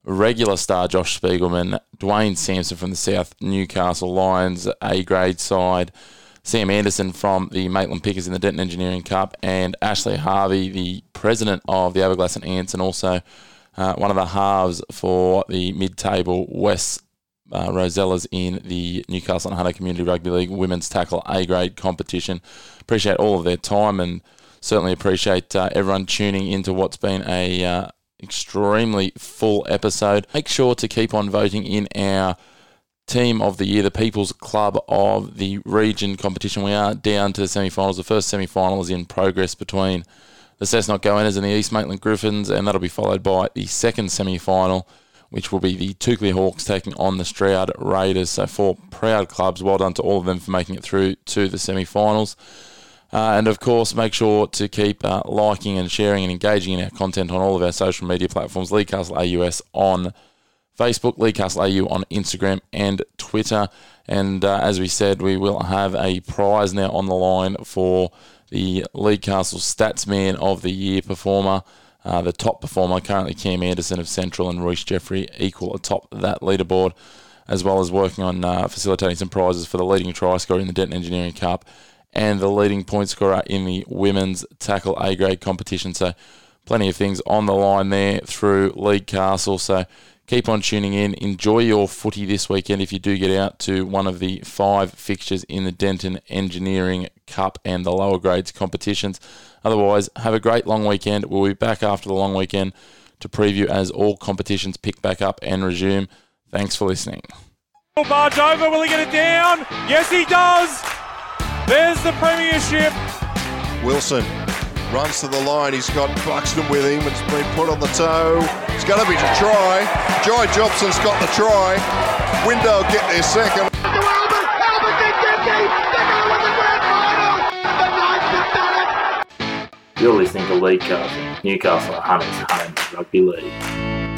regular star Josh Spiegelman, Dwayne Sampson from the South Newcastle Lions A grade side, Sam Anderson from the Maitland Pickers in the Denton Engineering Cup, and Ashley Harvey, the president of the Aberglasslyn Ants, and also uh, one of the halves for the mid table West uh, Rosellas in the Newcastle and Hunter Community Rugby League Women's Tackle A grade competition. Appreciate all of their time and certainly appreciate uh, everyone tuning into what's been a uh, extremely full episode. Make sure to keep on voting in our team of the year, the People's Club of the region competition. We are down to the semi-finals. The first semi-final is in progress between the Cessnock Goannas and the East Maitland Griffins, and that'll be followed by the second semi-final which will be the Toukley Hawks taking on the Stroud Raiders. So, four proud clubs. Well done to all of them for making it through to the semi finals. Uh, and of course, make sure to keep uh, liking and sharing and engaging in our content on all of our social media platforms. League Castle AUS on Facebook, League Castle AU on Instagram and Twitter. And uh, as we said, we will have a prize now on the line for the League Castle Statsman of the Year performer. Uh, the top performer, currently Cam Anderson of Central and Royce Jeffrey, equal atop that leaderboard, as well as working on uh, facilitating some prizes for the leading try scorer in the Denton Engineering Cup and the leading point scorer in the women's tackle A grade competition. So, plenty of things on the line there through League Castle. So, keep on tuning in. Enjoy your footy this weekend if you do get out to one of the five fixtures in the Denton Engineering Cup and the lower grades competitions. Otherwise, have a great long weekend. We'll be back after the long weekend to preview as all competitions pick back up and resume. Thanks for listening. Barge over, will he get it down? Yes, he does. There's the premiership. Wilson runs to the line. He's got Buxton with him. It's been put on the toe. It's going to be a try. Jai Jobson's got the try. Window get their second. You're listening to League Castle, Newcastle Hunters Home Rugby League.